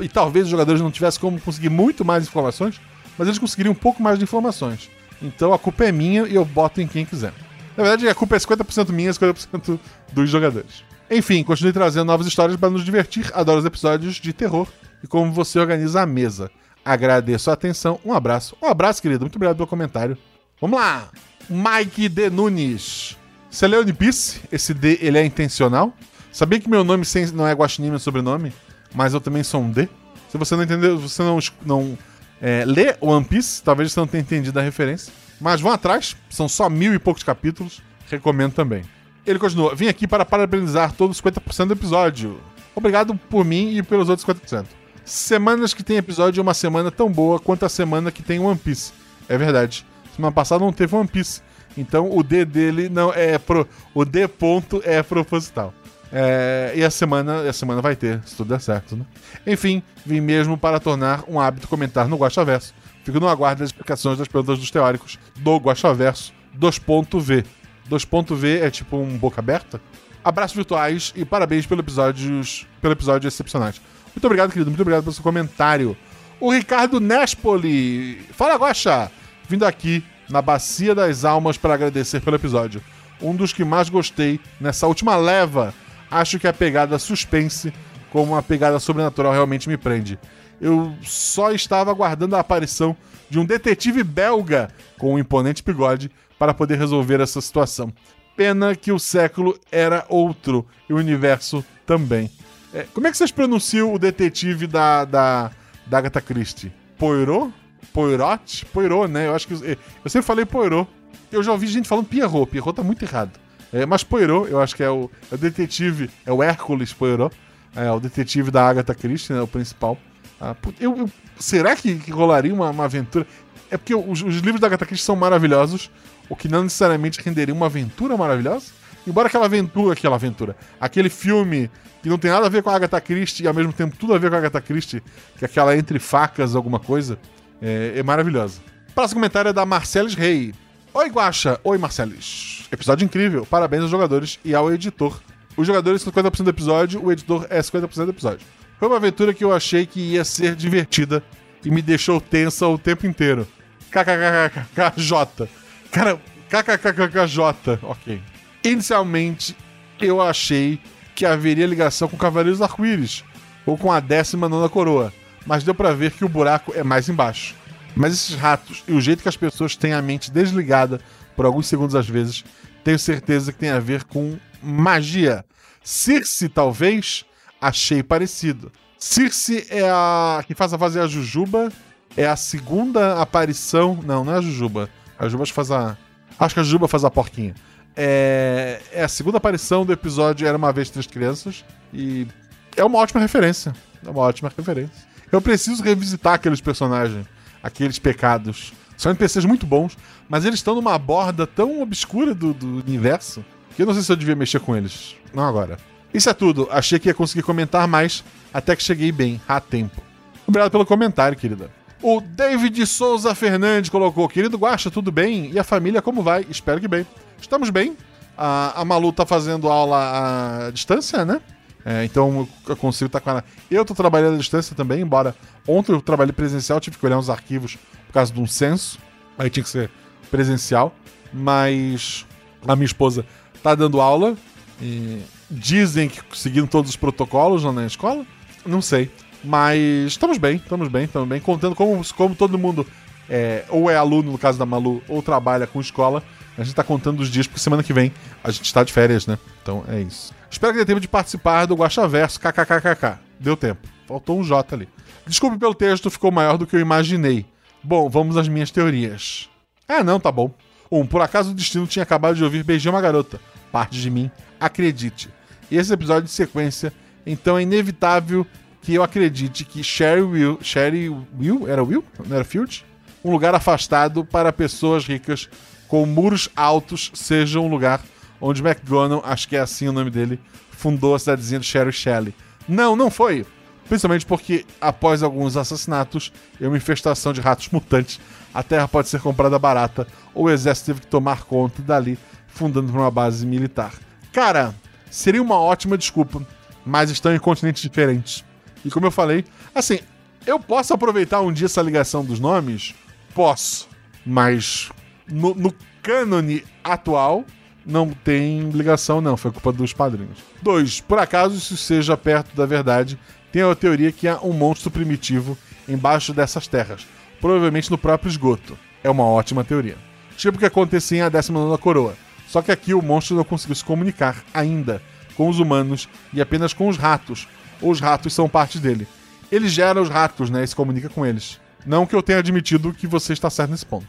e talvez os jogadores não tivessem como conseguir muito mais informações, mas eles conseguiriam um pouco mais de informações. Então a culpa é minha e eu boto em quem quiser. Na verdade, a culpa é 50% minha e 50% dos jogadores. Enfim, continue trazendo novas histórias para nos divertir. Adoro os episódios de terror e como você organiza a mesa. Agradeço a atenção. Um abraço. Um abraço, querido. Muito obrigado pelo comentário. Vamos lá. Mike D. Nunes. Você leu One Piece? Esse D, ele é intencional? Sabia que meu nome não é Guaxinim, meu sobrenome? Mas eu também sou um D? Se você não entendeu, você não, não é, lê One Piece, talvez você não tenha entendido a referência. Mas vão atrás, são só mil e poucos capítulos. Recomendo também. Ele continua: Vim aqui para parabenizar todos os 50% do episódio. Obrigado por mim e pelos outros 50%. Semanas que tem episódio é uma semana tão boa quanto a semana que tem One Piece. É verdade. Semana passada não teve One Piece. Então o D dele não é pro. O D ponto é proposital. É, e a semana, a semana vai ter, se tudo der certo, né? Enfim, vim mesmo para tornar um hábito comentar no Guaxaverso. Fico no aguardo das explicações das perguntas dos teóricos do Guaxaverso 2.v. 2.v é tipo um boca aberta? Abraços virtuais e parabéns pelo episódios, pelo episódio excepcionais. Muito obrigado, querido. Muito obrigado pelo seu comentário. O Ricardo Nespoli. Fala, Guaxa! Vindo aqui na Bacia das Almas para agradecer pelo episódio. Um dos que mais gostei nessa última leva. Acho que a pegada suspense, como uma pegada sobrenatural, realmente me prende. Eu só estava aguardando a aparição de um detetive belga com um imponente bigode para poder resolver essa situação. Pena que o século era outro e o universo também. É, como é que vocês pronunciam o detetive da, da, da Agatha Christie? Poirot? Poirot? Poirot, né? Eu acho que. Eu sempre falei Poirot. Eu já ouvi gente falando Pierrot. Pierrot tá muito errado. É, mas Poirot, eu acho que é o, é o detetive, é o Hércules Poirot. É o detetive da Agatha Christie, né? O principal. Ah, eu, eu, será que, que rolaria uma, uma, aventura? É porque os, os, livros da Agatha Christie são maravilhosos, o que não necessariamente renderia uma aventura maravilhosa. Embora aquela aventura, aquela aventura, aquele filme que não tem nada a ver com a Agatha Christie e ao mesmo tempo tudo a ver com a Agatha Christie, que é aquela entre facas alguma coisa, é, é maravilhosa. Próximo comentário é da Marceles Rey. Oi, Guaxa. Oi, Marceles. Episódio incrível. Parabéns aos jogadores e ao editor. Os jogadores são 50% do episódio, o editor é 50% do episódio. Foi uma aventura que eu achei que ia ser divertida e me deixou tensa o tempo inteiro. KKKKJ. Cara, KKKKJ. Ok. Inicialmente, eu achei que haveria ligação com Cavaleiros Arco-Íris ou com a 19 Coroa, mas deu para ver que o buraco é mais embaixo. Mas esses ratos e o jeito que as pessoas têm a mente desligada por alguns segundos às vezes, tenho certeza que tem a ver com magia. Circe, talvez, achei parecido. Circe é a que faz a fazer a Jujuba, é a segunda aparição. Não, não é a Jujuba. A Jujuba faz a. Acho que a Jujuba faz a porquinha. É, é a segunda aparição do episódio Era uma Vez Três Crianças. E é uma ótima referência. É uma ótima referência. Eu preciso revisitar aqueles personagens, aqueles pecados. São NPCs muito bons, mas eles estão numa borda tão obscura do, do universo que eu não sei se eu devia mexer com eles. Não agora. Isso é tudo. Achei que ia conseguir comentar mais, até que cheguei bem, a tempo. Obrigado pelo comentário, querida. O David Souza Fernandes colocou: Querido Guacha, tudo bem? E a família, como vai? Espero que bem. Estamos bem. A, a Malu tá fazendo aula à distância, né? É, então eu consigo estar tá com ela. Eu tô trabalhando à distância também, embora ontem eu trabalhei presencial, tive que olhar uns arquivos por causa de um censo. Aí tinha que ser presencial. Mas a minha esposa tá dando aula. E dizem que seguindo todos os protocolos lá na escola. Não sei. Mas estamos bem, estamos bem, estamos bem. Contando como, como todo mundo é, ou é aluno, no caso da Malu, ou trabalha com escola. A gente tá contando os dias, porque semana que vem a gente tá de férias, né? Então é isso. Espero que dê tempo de participar do Guaxaverso kkkk. Deu tempo. Faltou um J ali. Desculpe pelo texto, ficou maior do que eu imaginei. Bom, vamos às minhas teorias. Ah, não, tá bom. Um, por acaso o destino tinha acabado de ouvir Beijão uma Garota. Parte de mim, acredite. Esse episódio de sequência, então é inevitável que eu acredite que Sherry Will. Sherry Will? Era Will? Não era Field? Um lugar afastado para pessoas ricas com muros altos seja um lugar onde McGonagall, acho que é assim o nome dele, fundou a cidadezinha de Sherry Shelley. Não, não foi. Principalmente porque, após alguns assassinatos e uma infestação de ratos mutantes, a Terra pode ser comprada barata ou o exército teve que tomar conta dali, fundando uma base militar. Cara, seria uma ótima desculpa, mas estão em continentes diferentes. E como eu falei, assim, eu posso aproveitar um dia essa ligação dos nomes? Posso. Mas no, no cânone atual, não tem ligação, não. Foi culpa dos padrinhos. Dois, por acaso isso seja perto da verdade, tem a teoria que há um monstro primitivo embaixo dessas terras, provavelmente no próprio esgoto. É uma ótima teoria. Tipo que acontecia em A 19 Coroa. Só que aqui o monstro não conseguiu se comunicar ainda com os humanos e apenas com os ratos. Os ratos são parte dele. Ele gera os ratos, né? E se comunica com eles. Não que eu tenha admitido que você está certo nesse ponto.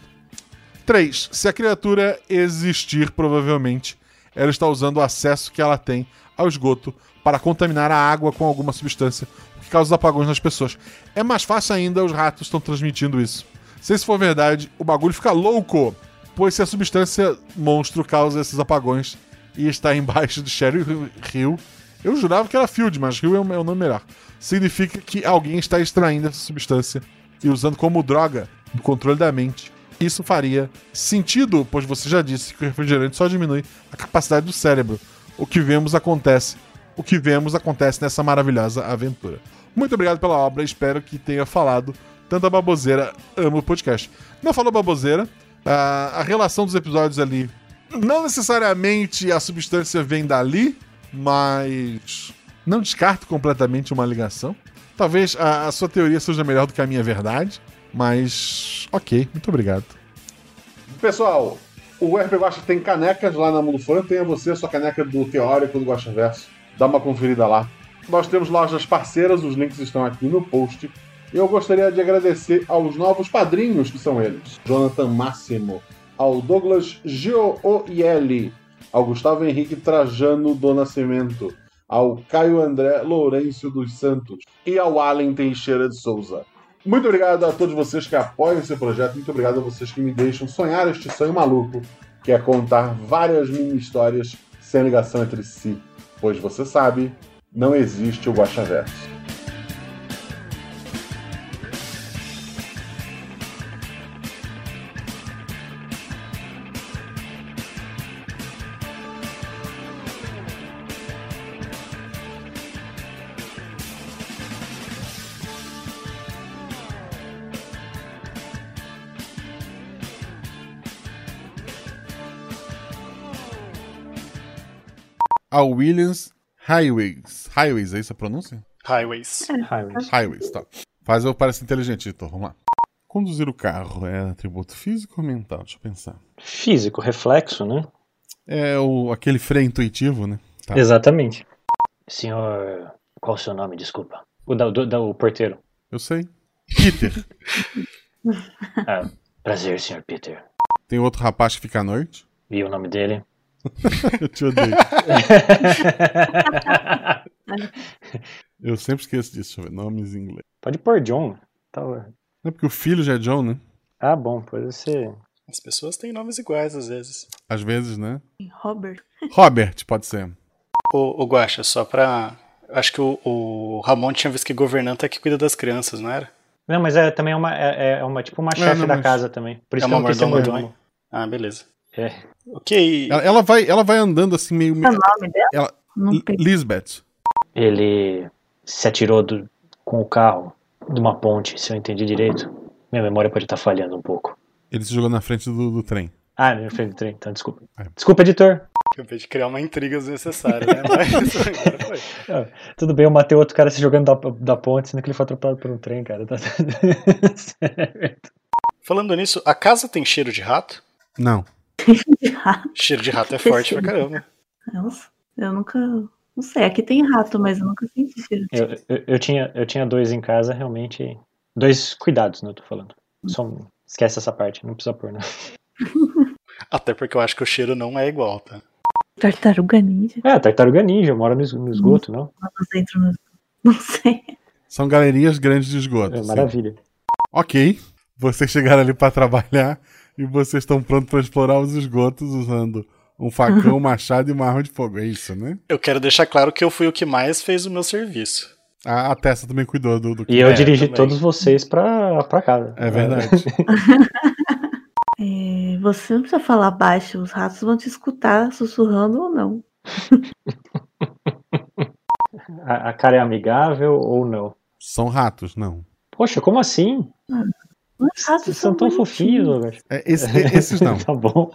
3. Se a criatura existir, provavelmente, ela está usando o acesso que ela tem ao esgoto para contaminar a água com alguma substância, o que causa apagões nas pessoas. É mais fácil ainda, os ratos estão transmitindo isso. Se isso for verdade, o bagulho fica louco, pois se a substância monstro causa esses apagões e está embaixo de Sherry Hill, eu jurava que era Field, mas Hill é o nome melhor. Significa que alguém está extraindo essa substância e usando como droga no controle da mente. Isso faria sentido, pois você já disse que o refrigerante só diminui a capacidade do cérebro. O que vemos acontece. O que vemos acontece nessa maravilhosa aventura. Muito obrigado pela obra, espero que tenha falado tanta baboseira. Amo o podcast. Não falou baboseira. a relação dos episódios ali. Não necessariamente a substância vem dali, mas não descarto completamente uma ligação. Talvez a, a, sua teoria seja melhor do que a minha verdade, mas ok, muito obrigado. Pessoal, o RP Guacha tem canecas lá na Mulufan, tenha você a sua caneca do Teórico do Guacha Verso. Dá uma conferida lá. Nós temos lojas parceiras, os links estão aqui no post. Eu gostaria de agradecer aos novos padrinhos, que são eles: Jonathan Máximo, ao Douglas Gioielli, ao Gustavo Henrique Trajano do Nascimento, ao Caio André Lourenço dos Santos e ao Allen Teixeira de Souza. Muito obrigado a todos vocês que apoiam esse projeto, muito obrigado a vocês que me deixam sonhar este sonho maluco, que é contar várias mini histórias sem ligação entre si, pois você sabe, não existe o Guaxaverso. A Williams Highways. Highways, é isso a pronúncia? Highways. Highways. Highways, tá. Faz eu parecer inteligente, Vitor. Vamos lá. Conduzir o carro é atributo físico ou mental? Deixa eu pensar. Físico, reflexo, né? É o, aquele freio intuitivo, né? Tá. Exatamente. Senhor. Qual o seu nome? Desculpa. O da, do, da, o porteiro. Eu sei. Peter. ah, prazer, senhor Peter. Tem outro rapaz que fica à noite? E o nome dele? eu te odeio. eu sempre esqueço disso, deixa eu ver. Nomes em inglês. Pode pôr John. Tá... É porque o filho já é John, né? Ah, bom, pode ser. As pessoas têm nomes iguais às vezes. Às vezes, né? Robert. Robert, pode ser. O, o Guaxa, só pra. Acho que o, o Ramon tinha visto que governanta é que cuida das crianças, não era? Não, mas é também é uma, é, é uma tipo uma chefe é, da mas... casa também. Por isso é que uma mordomo, mordomo. Ah, beleza. É. Ok. Ela, ela, vai, ela vai andando assim meio. O nome dela? Ela, Lisbeth. Ele se atirou do, com o carro de uma ponte, se eu entendi direito. Minha memória pode estar falhando um pouco. Ele se jogou na frente do, do trem. Ah, na frente do trem, então desculpa. É. Desculpa, editor. Acabei de criar uma intriga desnecessária, né? Mas agora foi. Ah, Tudo bem, eu matei outro cara se jogando da, da ponte, sendo que ele foi atropelado por um trem, cara. Tá- Sério. Falando nisso, a casa tem cheiro de rato? Não. Cheiro de rato é forte pra caramba. Nossa, eu nunca. Não sei, aqui tem rato, mas eu nunca senti cheiro. Eu, eu, eu tinha, eu tinha dois em casa, realmente. Dois cuidados, né? Eu tô falando. Só um- esquece essa parte, não precisa pôr, né? Até porque eu acho que o cheiro não é igual, tá? Tartaruga ninja. É, tartaruga ninja, mora no, es- no esgoto, não? No. Não sei. São galerias grandes de esgoto. É sim. maravilha. Ok. Vocês chegaram ali pra trabalhar e vocês estão prontos pra explorar os esgotos usando um facão, um machado e uma arma de fogo. É isso, né? Eu quero deixar claro que eu fui o que mais fez o meu serviço. A, a Tessa também cuidou do, do E eu É, dirigi também. todos vocês pra, pra casa. É verdade. É, você não precisa falar baixo, os ratos vão te escutar sussurrando ou não. A, a cara é amigável ou não? São ratos, não. Poxa, como assim? Os ratos Vocês são tão fofinhos, Roberto. É, esse- é, esses não. tá bom.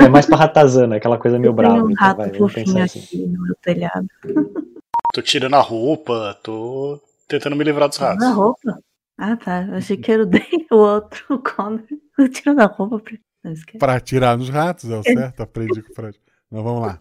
É mais pra ratazana, aquela coisa meio Tem brava. um então rato vai, vamos pensar fofinho assim. aqui no meu telhado. Tô tirando a roupa, tô tentando me livrar dos ratos. Na roupa? Ah, tá. Eu achei que era o outro, o Connor. Eu tiro na roupa pra. Não. Pra atirar nos ratos, é o certo? Aprendi com o Fred. Então vamos lá.